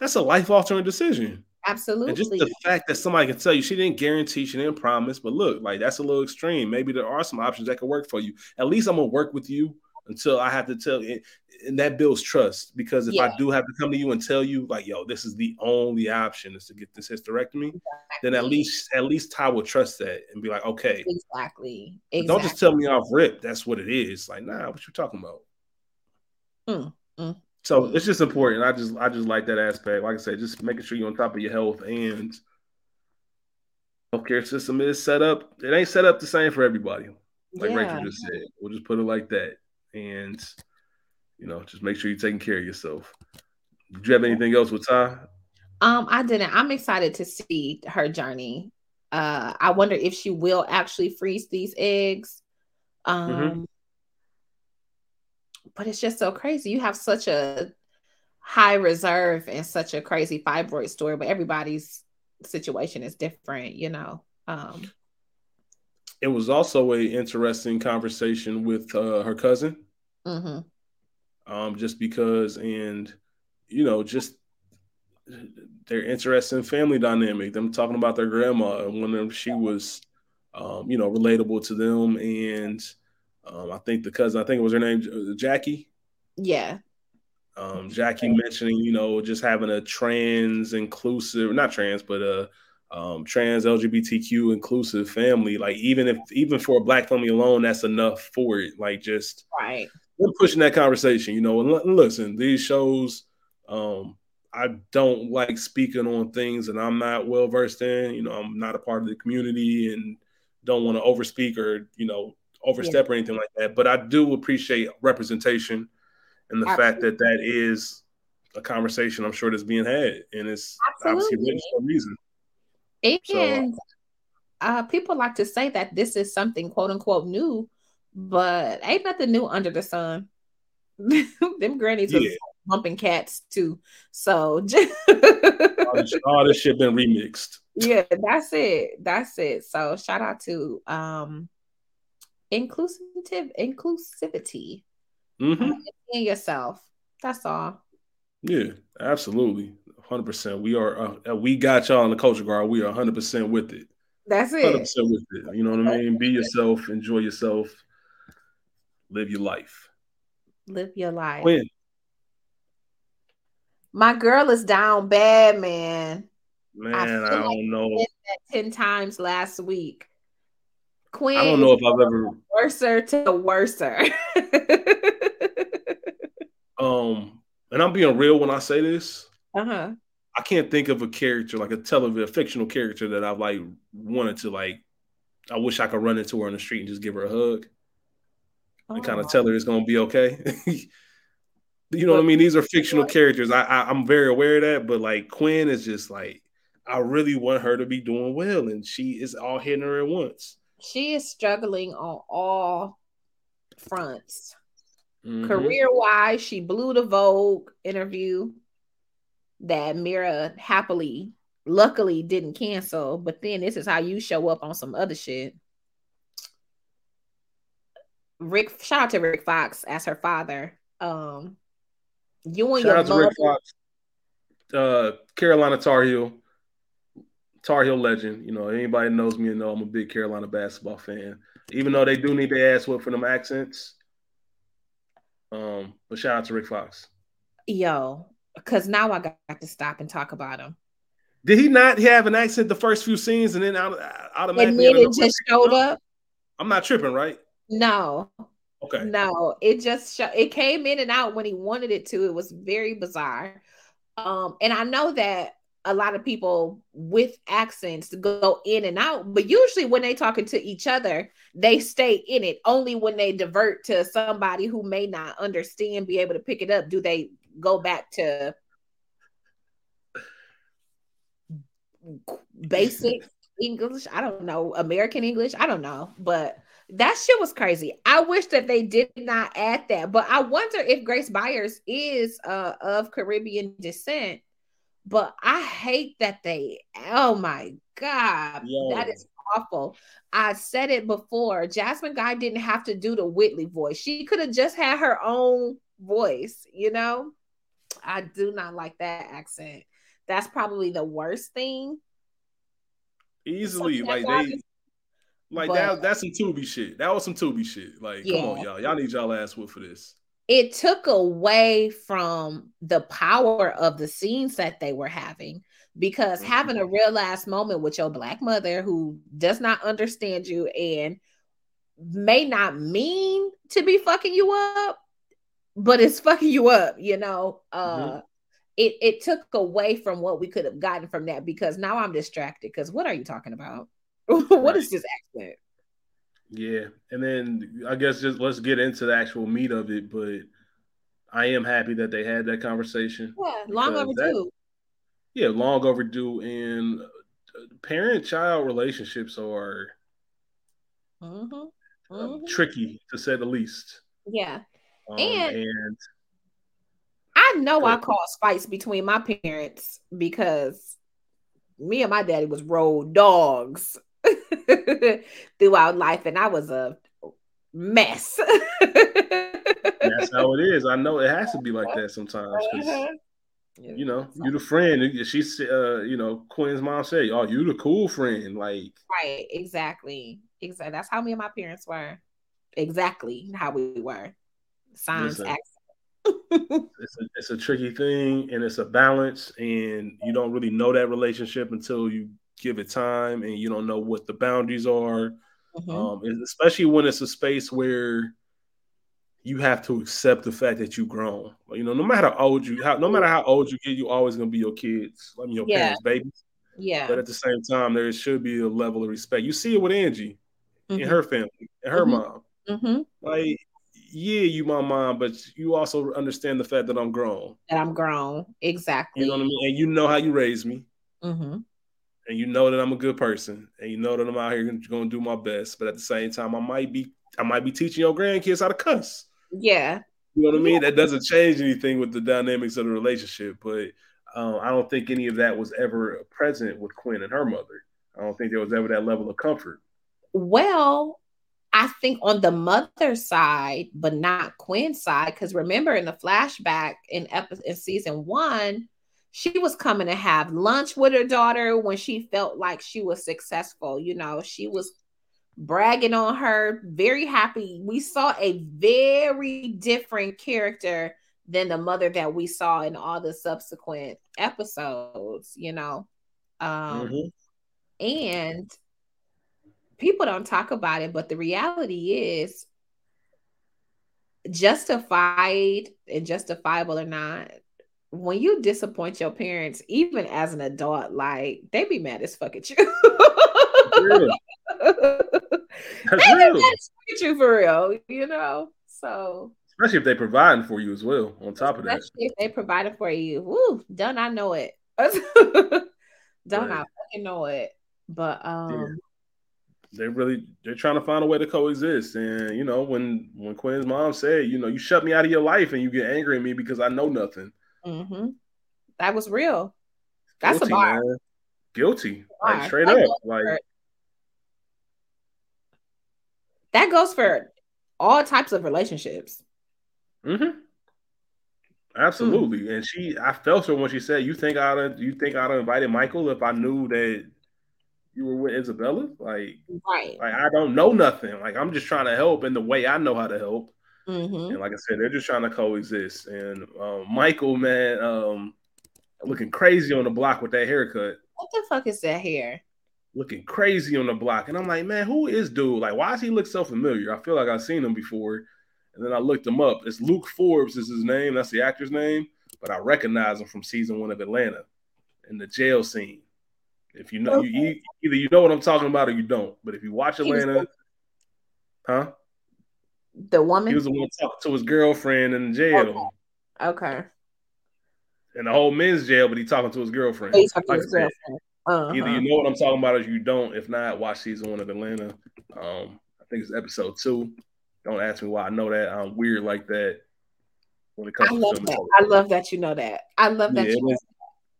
That's a life altering decision. Absolutely. And just the fact that somebody can tell you she didn't guarantee, she didn't promise, but look, like that's a little extreme. Maybe there are some options that could work for you. At least I'm gonna work with you until I have to tell you, and that builds trust. Because if yeah. I do have to come to you and tell you, like, yo, this is the only option is to get this hysterectomy, exactly. then at least at least Ty will trust that and be like, okay, exactly. exactly. Don't just tell me off rip. That's what it is. Like, nah, what you talking about? Mm, mm, so it's just important. I just I just like that aspect. Like I said, just making sure you're on top of your health and healthcare system is set up. It ain't set up the same for everybody. Like yeah. Rachel just said. We'll just put it like that. And you know, just make sure you're taking care of yourself. Did you have anything else with Ty? Um, I didn't. I'm excited to see her journey. Uh, I wonder if she will actually freeze these eggs. Um, mm-hmm. But it's just so crazy. You have such a high reserve and such a crazy fibroid story, but everybody's situation is different, you know. Um, it was also a interesting conversation with uh, her cousin. Mm-hmm um, just because, and you know, just their interesting family dynamic. Them talking about their grandma and when she was, um, you know, relatable to them. And um, I think the cousin, I think it was her name, uh, Jackie. Yeah. Um, Jackie mentioning, you know, just having a trans inclusive, not trans, but a um, trans LGBTQ inclusive family. Like even if even for a black family alone, that's enough for it. Like just right. We're pushing that conversation, you know. And listen, these shows, um, I don't like speaking on things that I'm not well versed in. You know, I'm not a part of the community and don't want to overspeak or you know overstep yeah. or anything like that. But I do appreciate representation and the Absolutely. fact that that is a conversation I'm sure that's being had, and it's Absolutely. obviously for a reason. And so, uh, people like to say that this is something quote unquote new, but ain't nothing new under the sun. Them grannies yeah. bumping cats too. So all, this, all this shit been remixed. Yeah, that's it. That's it. So shout out to um inclusive inclusivity mm-hmm. uh, in yourself. That's all. Yeah, absolutely, hundred percent. We are uh, we got y'all in the culture guard. We are hundred percent with it. That's it. Hundred percent with it. You know what I mean? Be yourself. Enjoy yourself. Live your life. Live your life. When? My girl is down bad, man. Man, I, I don't like know. Ten times last week. Quinn. I don't know if I've ever worser to worser. um, and I'm being real when I say this. Uh huh. I can't think of a character like a television, a fictional character that I've like wanted to like. I wish I could run into her on the street and just give her a hug oh. and kind of tell her it's gonna be okay. you know what I mean? These are fictional characters. I, I I'm very aware of that, but like Quinn is just like I really want her to be doing well, and she is all hitting her at once. She is struggling on all fronts. Mm-hmm. Career wise, she blew the Vogue interview that Mira happily, luckily didn't cancel. But then this is how you show up on some other shit. Rick, shout out to Rick Fox as her father. Um, you and shout your mother. Fox, uh, Carolina Tar Heel, Tar Heel legend. You know, anybody knows me and know I'm a big Carolina basketball fan. Even though they do need their ass whipped for them accents. Um, but shout out to Rick Fox. Yo, because now I got to stop and talk about him. Did he not have an accent the first few scenes and then automatically? And then it just showed up. I'm not tripping, right? No. Okay. No, it just sh- it came in and out when he wanted it to. It was very bizarre. Um, and I know that a lot of people with accents go in and out, but usually when they talking to each other, they stay in it. Only when they divert to somebody who may not understand, be able to pick it up, do they go back to basic English. I don't know, American English. I don't know, but that shit was crazy. I wish that they did not add that, but I wonder if Grace Byers is uh, of Caribbean descent. But I hate that they. Oh my god, Yo. that is awful. I said it before. Jasmine Guy didn't have to do the Whitley voice. She could have just had her own voice, you know? I do not like that accent. That's probably the worst thing. Easily, like they, like but, that. That's some Tubi shit. That was some Tubi shit. Like, yeah. come on, y'all. Y'all need y'all ass whoop for this. It took away from the power of the scenes that they were having because mm-hmm. having a real last moment with your black mother who does not understand you and may not mean to be fucking you up but it's fucking you up, you know. Uh mm-hmm. it it took away from what we could have gotten from that because now I'm distracted because what are you talking about? what right. is this accent? Yeah, and then I guess just let's get into the actual meat of it, but I am happy that they had that conversation. Yeah, long overdue. That, yeah, long overdue and uh, parent child relationships are mm-hmm. Mm-hmm. tricky to say the least. Yeah. Um, and, and, I know I caused fights between my parents because me and my daddy was road dogs throughout life, and I was a mess. That's how it is. I know it has to be like that sometimes. Uh-huh. you know, you the friend. She's, uh, you know, Quinn's mom said, "Oh, you the cool friend." Like, right, exactly, exactly. That's how me and my parents were. Exactly how we were. Signs, it's, a, it's a tricky thing, and it's a balance, and you don't really know that relationship until you give it time, and you don't know what the boundaries are. Mm-hmm. Um, especially when it's a space where you have to accept the fact that you've grown. You know, no matter how old you, how, no matter how old you get, you're always gonna be your kids, I mean your yeah. parents' babies. Yeah. But at the same time, there should be a level of respect. You see it with Angie mm-hmm. and her family and her mm-hmm. mom. Mm-hmm. Like, yeah, you my mom, but you also understand the fact that I'm grown. That I'm grown, exactly. You know what I mean? And you know how you raised me. Mm-hmm. And you know that I'm a good person, and you know that I'm out here going to do my best. But at the same time, I might be, I might be teaching your grandkids how to cuss. Yeah. You know what I mean? That doesn't change anything with the dynamics of the relationship, but um, I don't think any of that was ever present with Quinn and her mother. I don't think there was ever that level of comfort. Well, I think on the mother side, but not Quinn's side, because remember in the flashback in episode in season one, she was coming to have lunch with her daughter when she felt like she was successful. You know, she was bragging on her, very happy. We saw a very different character than the mother that we saw in all the subsequent episodes, you know. Um mm-hmm. and people don't talk about it, but the reality is justified and justifiable or not, when you disappoint your parents, even as an adult, like they be mad as fuck at you. That's real. you for real, you know. So especially if they providing for you as well. On top of that, if they provided for you, woo, don't I know it? don't right. I fucking know it? But um. Yeah. They're really they're trying to find a way to coexist, and you know when when Quinn's mom said, you know, you shut me out of your life and you get angry at me because I know nothing. Mm-hmm. That was real. That's Guilty, a bar. Man. Guilty, like straight up, like that goes for all types of relationships. Mm-hmm. Absolutely. Mm. And she I felt her when she said, You think I'd have you think I'd have invited Michael if I knew that you were with Isabella? Like, right. Like I don't know nothing. Like I'm just trying to help in the way I know how to help. Mm-hmm. And like I said, they're just trying to coexist. And um, Michael, man, um, looking crazy on the block with that haircut. What the fuck is that hair? looking crazy on the block. And I'm like, man, who is dude? Like, why does he look so familiar? I feel like I've seen him before. And then I looked him up. It's Luke Forbes is his name. That's the actor's name. But I recognize him from season one of Atlanta in the jail scene. If you know, okay. you, either you know what I'm talking about or you don't. But if you watch Atlanta, huh? The woman. He was the one talking to his girlfriend in jail. Okay. okay. In the whole men's jail, but he talking to his girlfriend. He's talking like to his girlfriend. Uh-huh. Either you know what I'm talking about or you don't. If not, watch season one of Atlanta. Um, I think it's episode two. Don't ask me why I know that. I'm weird like that. When it comes I to love that. I love that you know that. I love that. Yeah,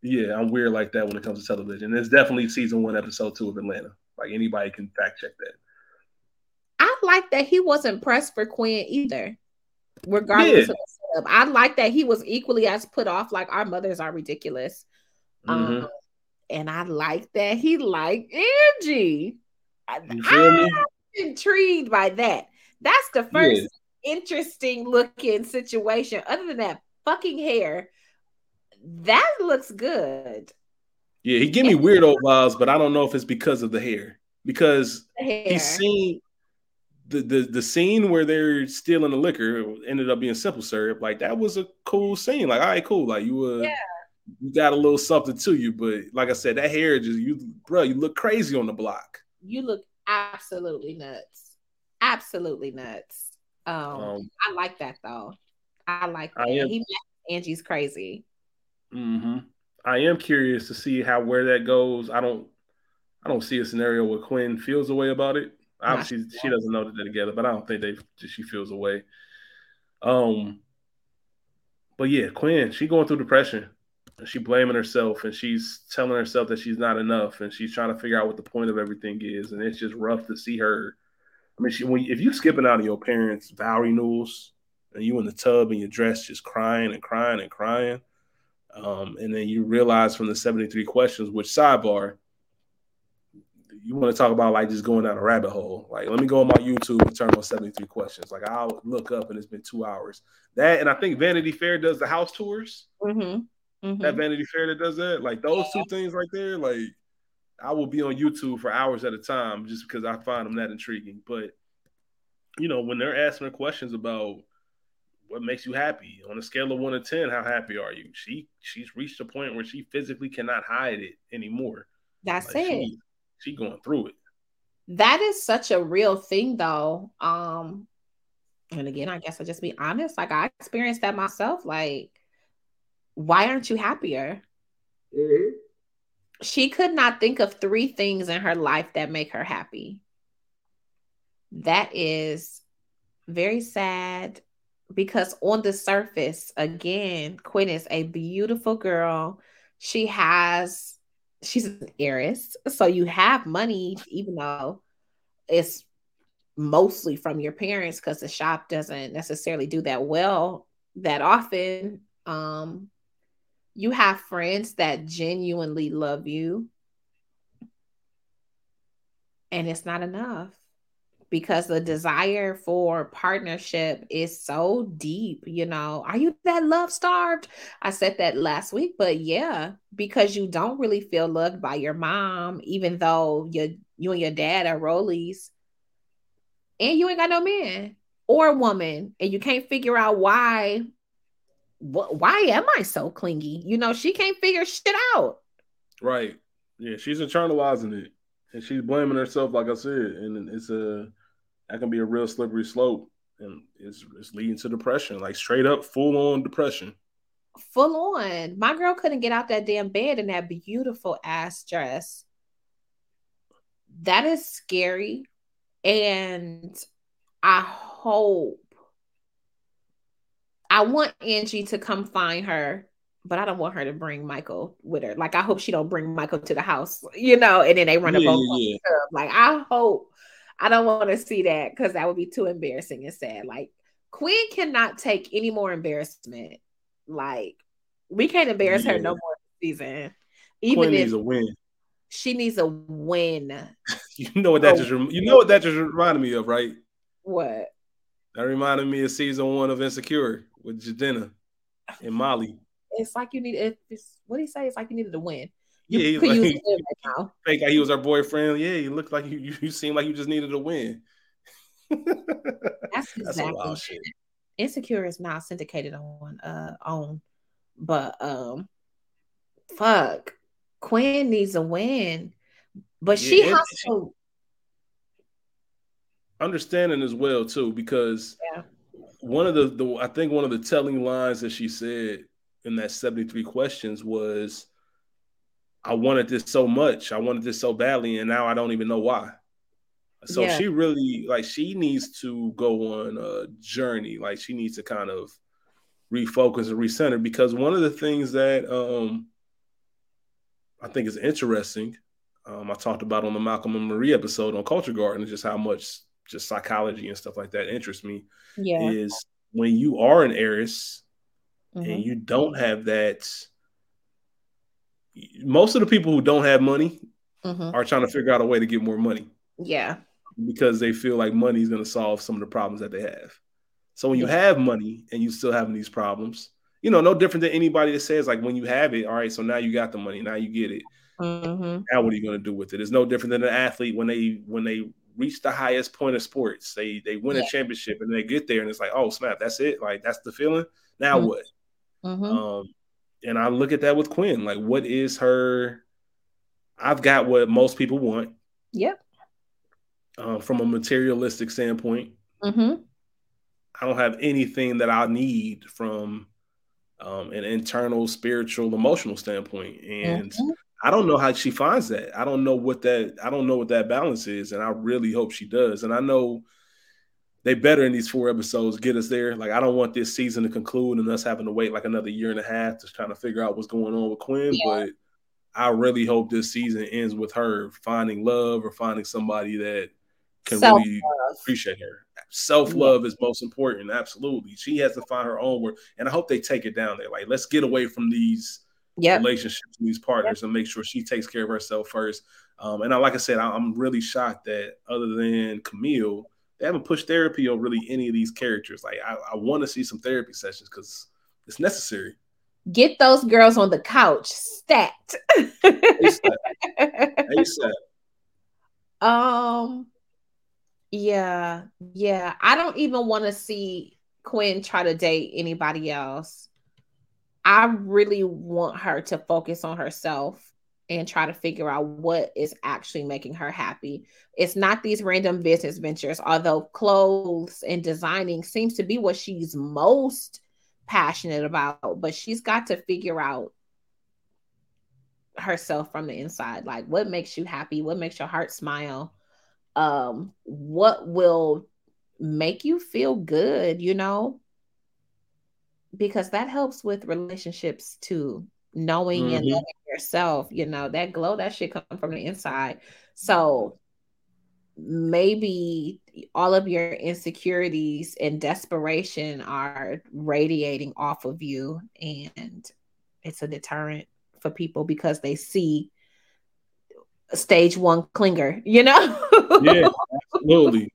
yeah, I'm weird like that when it comes to television. It's definitely season one, episode two of Atlanta. Like anybody can fact check that. Like that he wasn't pressed for Quinn either, regardless yeah. of the setup. I like that he was equally as put off. Like our mothers are ridiculous. Mm-hmm. Um, and I like that he liked Angie. I, am intrigued by that. That's the first yeah. interesting looking situation. Other than that fucking hair, that looks good. Yeah, he give me weirdo vibes, but I don't know if it's because of the hair. Because he's seen the, the the scene where they're stealing the liquor ended up being simple syrup. Like that was a cool scene. Like, all right, cool. Like you were yeah you got a little something to you. But like I said, that hair just you, bro, you look crazy on the block. You look absolutely nuts, absolutely nuts. Um, um I like that though. I like that. I am, he Angie's crazy. Mm-hmm. I am curious to see how where that goes. I don't, I don't see a scenario where Quinn feels a way about it. Obviously, she doesn't know that they're together, but I don't think they she feels a way. Um, but yeah, Quinn, she going through depression she blaming herself and she's telling herself that she's not enough and she's trying to figure out what the point of everything is and it's just rough to see her i mean she, when, if you skipping out of your parents vow renewals and you in the tub and you're dressed just crying and crying and crying Um, and then you realize from the 73 questions, which sidebar, you want to talk about like just going down a rabbit hole. Like, let me go on my YouTube and turn on 73 questions. Like, I'll look up and it's been two hours. That, and I think Vanity Fair does the house tours. Mm-hmm. Mm-hmm. That Vanity Fair that does that. Like, those yeah. two things right there, like, I will be on YouTube for hours at a time just because I find them that intriguing. But, you know, when they're asking her questions about what makes you happy on a scale of one to 10, how happy are you? She, she's reached a point where she physically cannot hide it anymore. That's like, it. She, she going through it. That is such a real thing though. Um and again, I guess I just be honest. Like I experienced that myself. Like, why aren't you happier? Mm-hmm. She could not think of three things in her life that make her happy. That is very sad because on the surface, again, Quinn is a beautiful girl. She has she's an heiress. So you have money, even though it's mostly from your parents because the shop doesn't necessarily do that well that often. Um, you have friends that genuinely love you, and it's not enough because the desire for partnership is so deep. You know, are you that love starved? I said that last week, but yeah, because you don't really feel loved by your mom, even though you you and your dad are rollies, and you ain't got no man or woman, and you can't figure out why. Why am I so clingy? You know, she can't figure shit out. Right. Yeah, she's internalizing it and she's blaming herself, like I said, and it's a that can be a real slippery slope and it's, it's leading to depression like straight up full on depression full on my girl couldn't get out that damn bed in that beautiful ass dress that is scary and i hope i want angie to come find her but I don't want her to bring Michael with her. Like I hope she don't bring Michael to the house, you know, and then they run yeah, a boat. Yeah. Like I hope I don't want to see that because that would be too embarrassing and sad. Like Quinn cannot take any more embarrassment. Like we can't embarrass yeah. her no more season. Even Quinn if needs a win. She needs a win. you know what that just you know what that just reminded me of, right? What? That reminded me of season one of Insecure with Jadena and Molly. It's like you need it's what do you say? It's like you needed to win. You yeah, could like, use him right now. Fake like he was our boyfriend. Yeah, you looked like you, you, you seemed like you just needed a win. That's exactly That's. Insecure is not syndicated on uh on, but um, fuck, Quinn needs a win, but yeah, she has to understanding as well too because yeah. one of the, the I think one of the telling lines that she said in that 73 questions was I wanted this so much. I wanted this so badly, and now I don't even know why. So yeah. she really like she needs to go on a journey. Like she needs to kind of refocus and recenter because one of the things that um I think is interesting, um, I talked about on the Malcolm and Marie episode on Culture Garden, is just how much just psychology and stuff like that interests me. Yeah. Is when you are an heiress mm-hmm. and you don't have that most of the people who don't have money mm-hmm. are trying to figure out a way to get more money. Yeah. Because they feel like money is going to solve some of the problems that they have. So when you have money and you still having these problems, you know, no different than anybody that says like when you have it, all right, so now you got the money, now you get it. Mm-hmm. Now what are you going to do with it? It's no different than an athlete when they when they reach the highest point of sports. They they win yeah. a championship and they get there and it's like, oh snap, that's it. Like that's the feeling. Now mm-hmm. what? Mm-hmm. Um, and I look at that with Quinn. Like, what is her? I've got what most people want. Yep. Uh, from a materialistic standpoint, mm-hmm. I don't have anything that I need from um, an internal, spiritual, emotional standpoint, and mm-hmm. I don't know how she finds that. I don't know what that. I don't know what that balance is, and I really hope she does. And I know they better in these four episodes get us there. Like I don't want this season to conclude and us having to wait like another year and a half to trying to figure out what's going on with Quinn. Yeah. But I really hope this season ends with her finding love or finding somebody that can Self-love. really appreciate her. Self love yeah. is most important. Absolutely, she has to find her own work, and I hope they take it down there. Like, let's get away from these yep. relationships, these partners, yep. and make sure she takes care of herself first. Um, and I, like I said, I, I'm really shocked that other than Camille, they haven't pushed therapy on really any of these characters. Like, I, I want to see some therapy sessions because it's necessary. Get those girls on the couch stacked. ASAP. ASAP. Um, yeah, yeah. I don't even want to see Quinn try to date anybody else. I really want her to focus on herself and try to figure out what is actually making her happy. It's not these random business ventures, although clothes and designing seems to be what she's most passionate about, but she's got to figure out herself from the inside. Like what makes you happy? What makes your heart smile? um what will make you feel good you know because that helps with relationships too knowing mm-hmm. and loving yourself you know that glow that shit come from the inside so maybe all of your insecurities and desperation are radiating off of you and it's a deterrent for people because they see stage one clinger, you know? yeah, absolutely.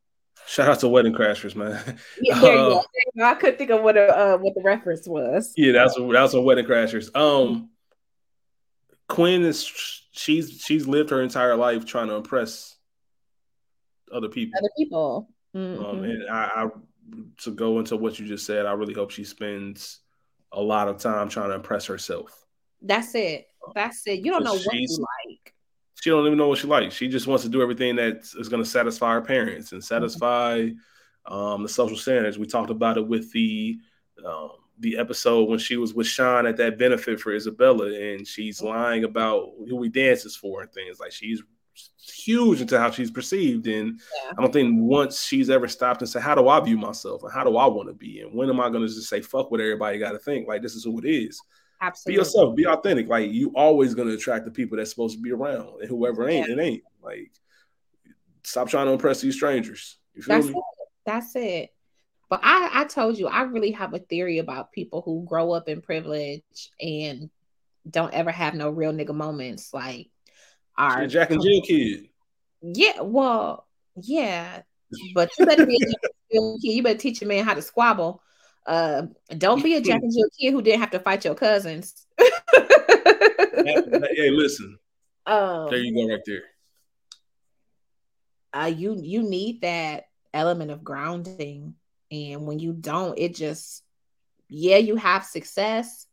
Shout out to Wedding Crashers, man. Yeah, there you, uh, go. I couldn't think of what a, uh, what the reference was. Yeah, that's what that's what Wedding Crashers. Um, Quinn is she's she's lived her entire life trying to impress other people. Other people. Um, mm-hmm. Um, and I, I to go into what you just said, I really hope she spends a lot of time trying to impress herself. That's it. That's it. You don't know what you like she don't even know what she likes. She just wants to do everything that is going to satisfy her parents and satisfy um, the social standards. We talked about it with the um, the episode when she was with Sean at that benefit for Isabella, and she's lying about who he dances for and things like she's huge into how she's perceived. And yeah. I don't think once she's ever stopped and said, "How do I view myself? And how do I want to be? And when am I going to just say fuck what everybody got to think? Like this is who it is." Absolutely. Be yourself. Be authentic. Like you always gonna attract the people that's supposed to be around, and whoever ain't, yeah. it ain't. Like stop trying to impress these strangers. You feel that's me? It. That's it. But I, I told you, I really have a theory about people who grow up in privilege and don't ever have no real nigga moments. Like our Jack and Jill kid. Yeah, well, yeah. But you better be a kid. You better teach a man how to squabble uh, don't be a Jack and Jill kid who didn't have to fight your cousins. hey, listen. Um, there you go, right there. Uh, you you need that element of grounding, and when you don't, it just yeah, you have success,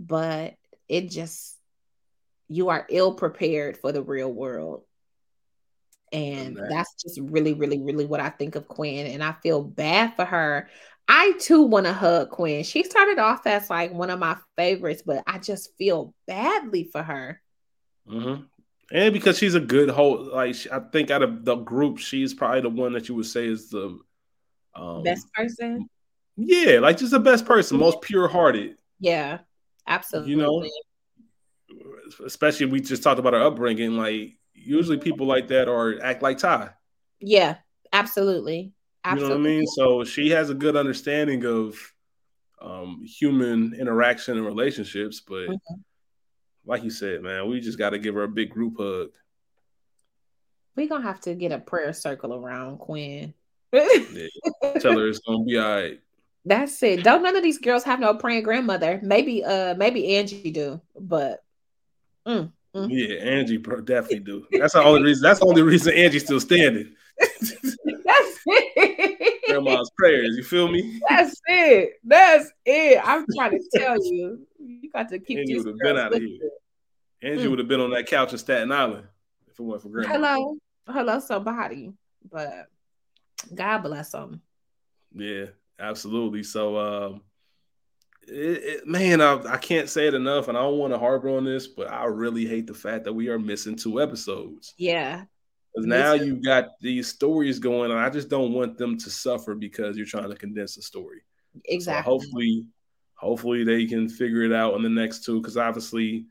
but it just you are ill prepared for the real world. And that's just really, really, really what I think of Quinn. And I feel bad for her. I too want to hug Quinn. She started off as like one of my favorites, but I just feel badly for her. Mm-hmm. And because she's a good whole, like I think out of the group, she's probably the one that you would say is the um, best person. Yeah, like just the best person, most pure hearted. Yeah, absolutely. You know, especially we just talked about her upbringing. Like usually people like that are act like Ty. Yeah, absolutely. Absolutely. You know what I mean? So she has a good understanding of um, human interaction and relationships. But mm-hmm. like you said, man, we just got to give her a big group hug. We're going to have to get a prayer circle around Quinn. yeah. Tell her it's going to be all right. That's it. Don't none of these girls have no praying grandmother. Maybe uh maybe Angie do, but mm, mm. yeah, Angie definitely do. That's the only reason. That's the only reason Angie's still standing. Grandma's prayers. You feel me? That's it. That's it. I'm trying to tell you. You got to keep. Angie would have been out of here. Angie mm. would have been on that couch in Staten Island if it weren't for grandma. Hello, hello, somebody. But God bless them. Yeah, absolutely. So, um, it, it, man, I, I can't say it enough, and I don't want to harbor on this, but I really hate the fact that we are missing two episodes. Yeah, now you've got these stories going, and I just don't want them to suffer because you're trying to condense a story. Exactly. So hopefully, hopefully they can figure it out in the next two. Because obviously,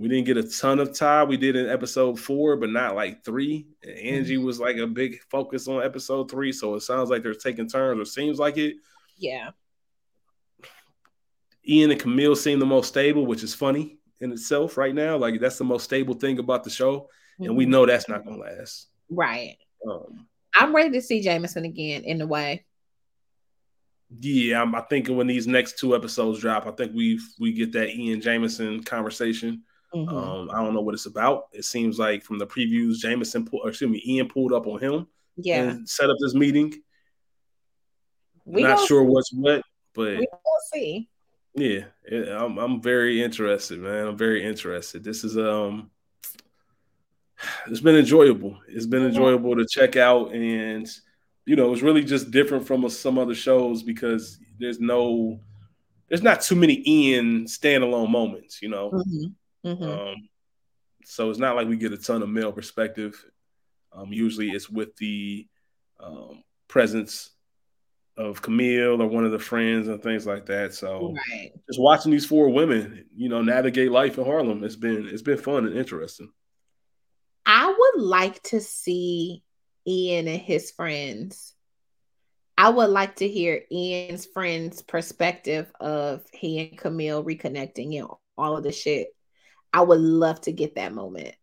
We didn't get a ton of time. We did in episode four, but not like three. And Angie mm-hmm. was like a big focus on episode three. So it sounds like they're taking turns, or seems like it. Yeah. Ian and Camille seem the most stable, which is funny in itself right now. Like that's the most stable thing about the show. And we mm-hmm. know that's not gonna last. Right. Um, I'm ready to see Jameson again in a way. Yeah, I'm, I think when these next two episodes drop, I think we we get that Ian Jameson conversation. Mm-hmm. Um, I don't know what it's about. It seems like from the previews, Jameson, pull, excuse me, Ian pulled up on him. Yeah, and set up this meeting. We Not sure see. what's what, but we will see. Yeah, I'm I'm very interested, man. I'm very interested. This is um, it's been enjoyable. It's been enjoyable to check out, and you know, it's really just different from some other shows because there's no, there's not too many Ian standalone moments, you know. Mm-hmm. Mm-hmm. Um, so it's not like we get a ton of male perspective. Um, usually it's with the um, presence of Camille or one of the friends and things like that. So right. just watching these four women, you know, navigate life in Harlem, it's been it's been fun and interesting. I would like to see Ian and his friends. I would like to hear Ian's friends' perspective of he and Camille reconnecting and all of the shit I would love to get that moment.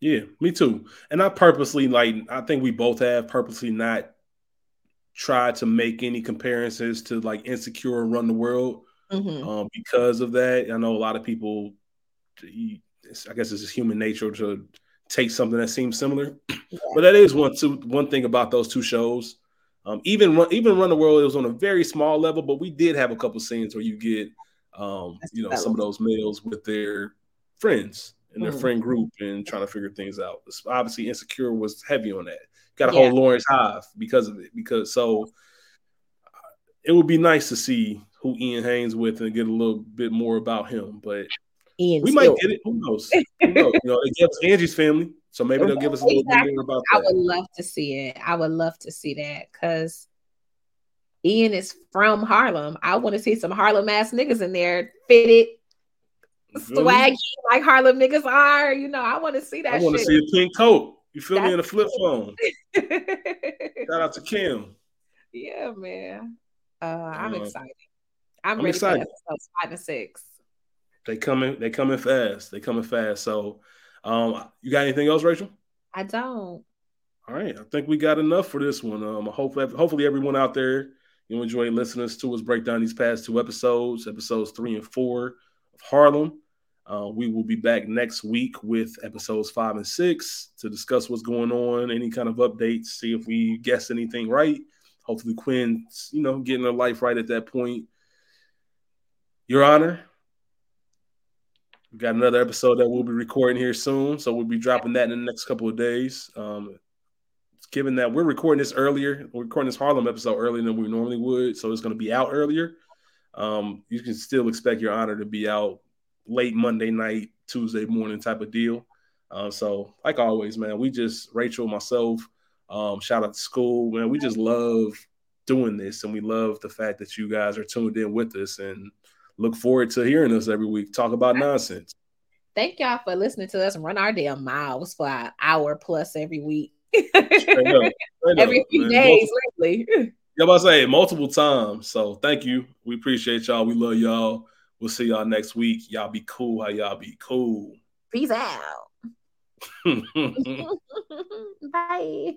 Yeah, me too. And I purposely like I think we both have purposely not tried to make any comparisons to like insecure and run the world mm-hmm. um, because of that. I know a lot of people. I guess it's just human nature to take something that seems similar, yeah. but that is one two one thing about those two shows. Um, even run, even run the world it was on a very small level, but we did have a couple scenes where you get um, you know some of those males with their friends and their mm. friend group and trying to figure things out. Obviously, Insecure was heavy on that. Got to yeah. hold Lawrence Hive because of it. Because so it would be nice to see who Ian hangs with and get a little bit more about him. But Ian we might get it. Who knows? Who knows? you know, they give us Angie's family, so maybe they'll give us a little exactly. bit more about that. I would love to see it. I would love to see that because Ian is from Harlem. I want to see some Harlem ass niggas in there fitted swaggy like Harlem niggas are. You know, I want to see that. I want to see a pink coat. You feel That's me in a flip phone. Shout out to Kim. Yeah, man. Uh, I'm uh, excited. I'm, I'm excited. five and six. They coming. They coming fast. They coming fast. So, um, you got anything else, Rachel? I don't. All right. I think we got enough for this one. Um, I hope hopefully everyone out there you enjoy listening to us break down these past two episodes, episodes three and four of Harlem. Uh, we will be back next week with episodes five and six to discuss what's going on, any kind of updates, see if we guessed anything right. Hopefully, Quinn's, you know, getting her life right at that point. Your Honor, we got another episode that we'll be recording here soon, so we'll be dropping that in the next couple of days. Um, given that we're recording this earlier, we're recording this Harlem episode earlier than we normally would, so it's going to be out earlier. Um, you can still expect Your Honor to be out late Monday night, Tuesday morning type of deal. Uh, so, like always, man, we just Rachel, myself, um, shout out to school, man. We just love doing this, and we love the fact that you guys are tuned in with us, and look forward to hearing us every week talk about nonsense. Thank y'all for listening to us run our damn miles for an hour plus every week. Straight up, straight every up, few man. days lately. Yeah, I say multiple times. So thank you. We appreciate y'all. We love y'all. We'll see y'all next week. Y'all be cool. How y'all be cool. Peace out. Bye.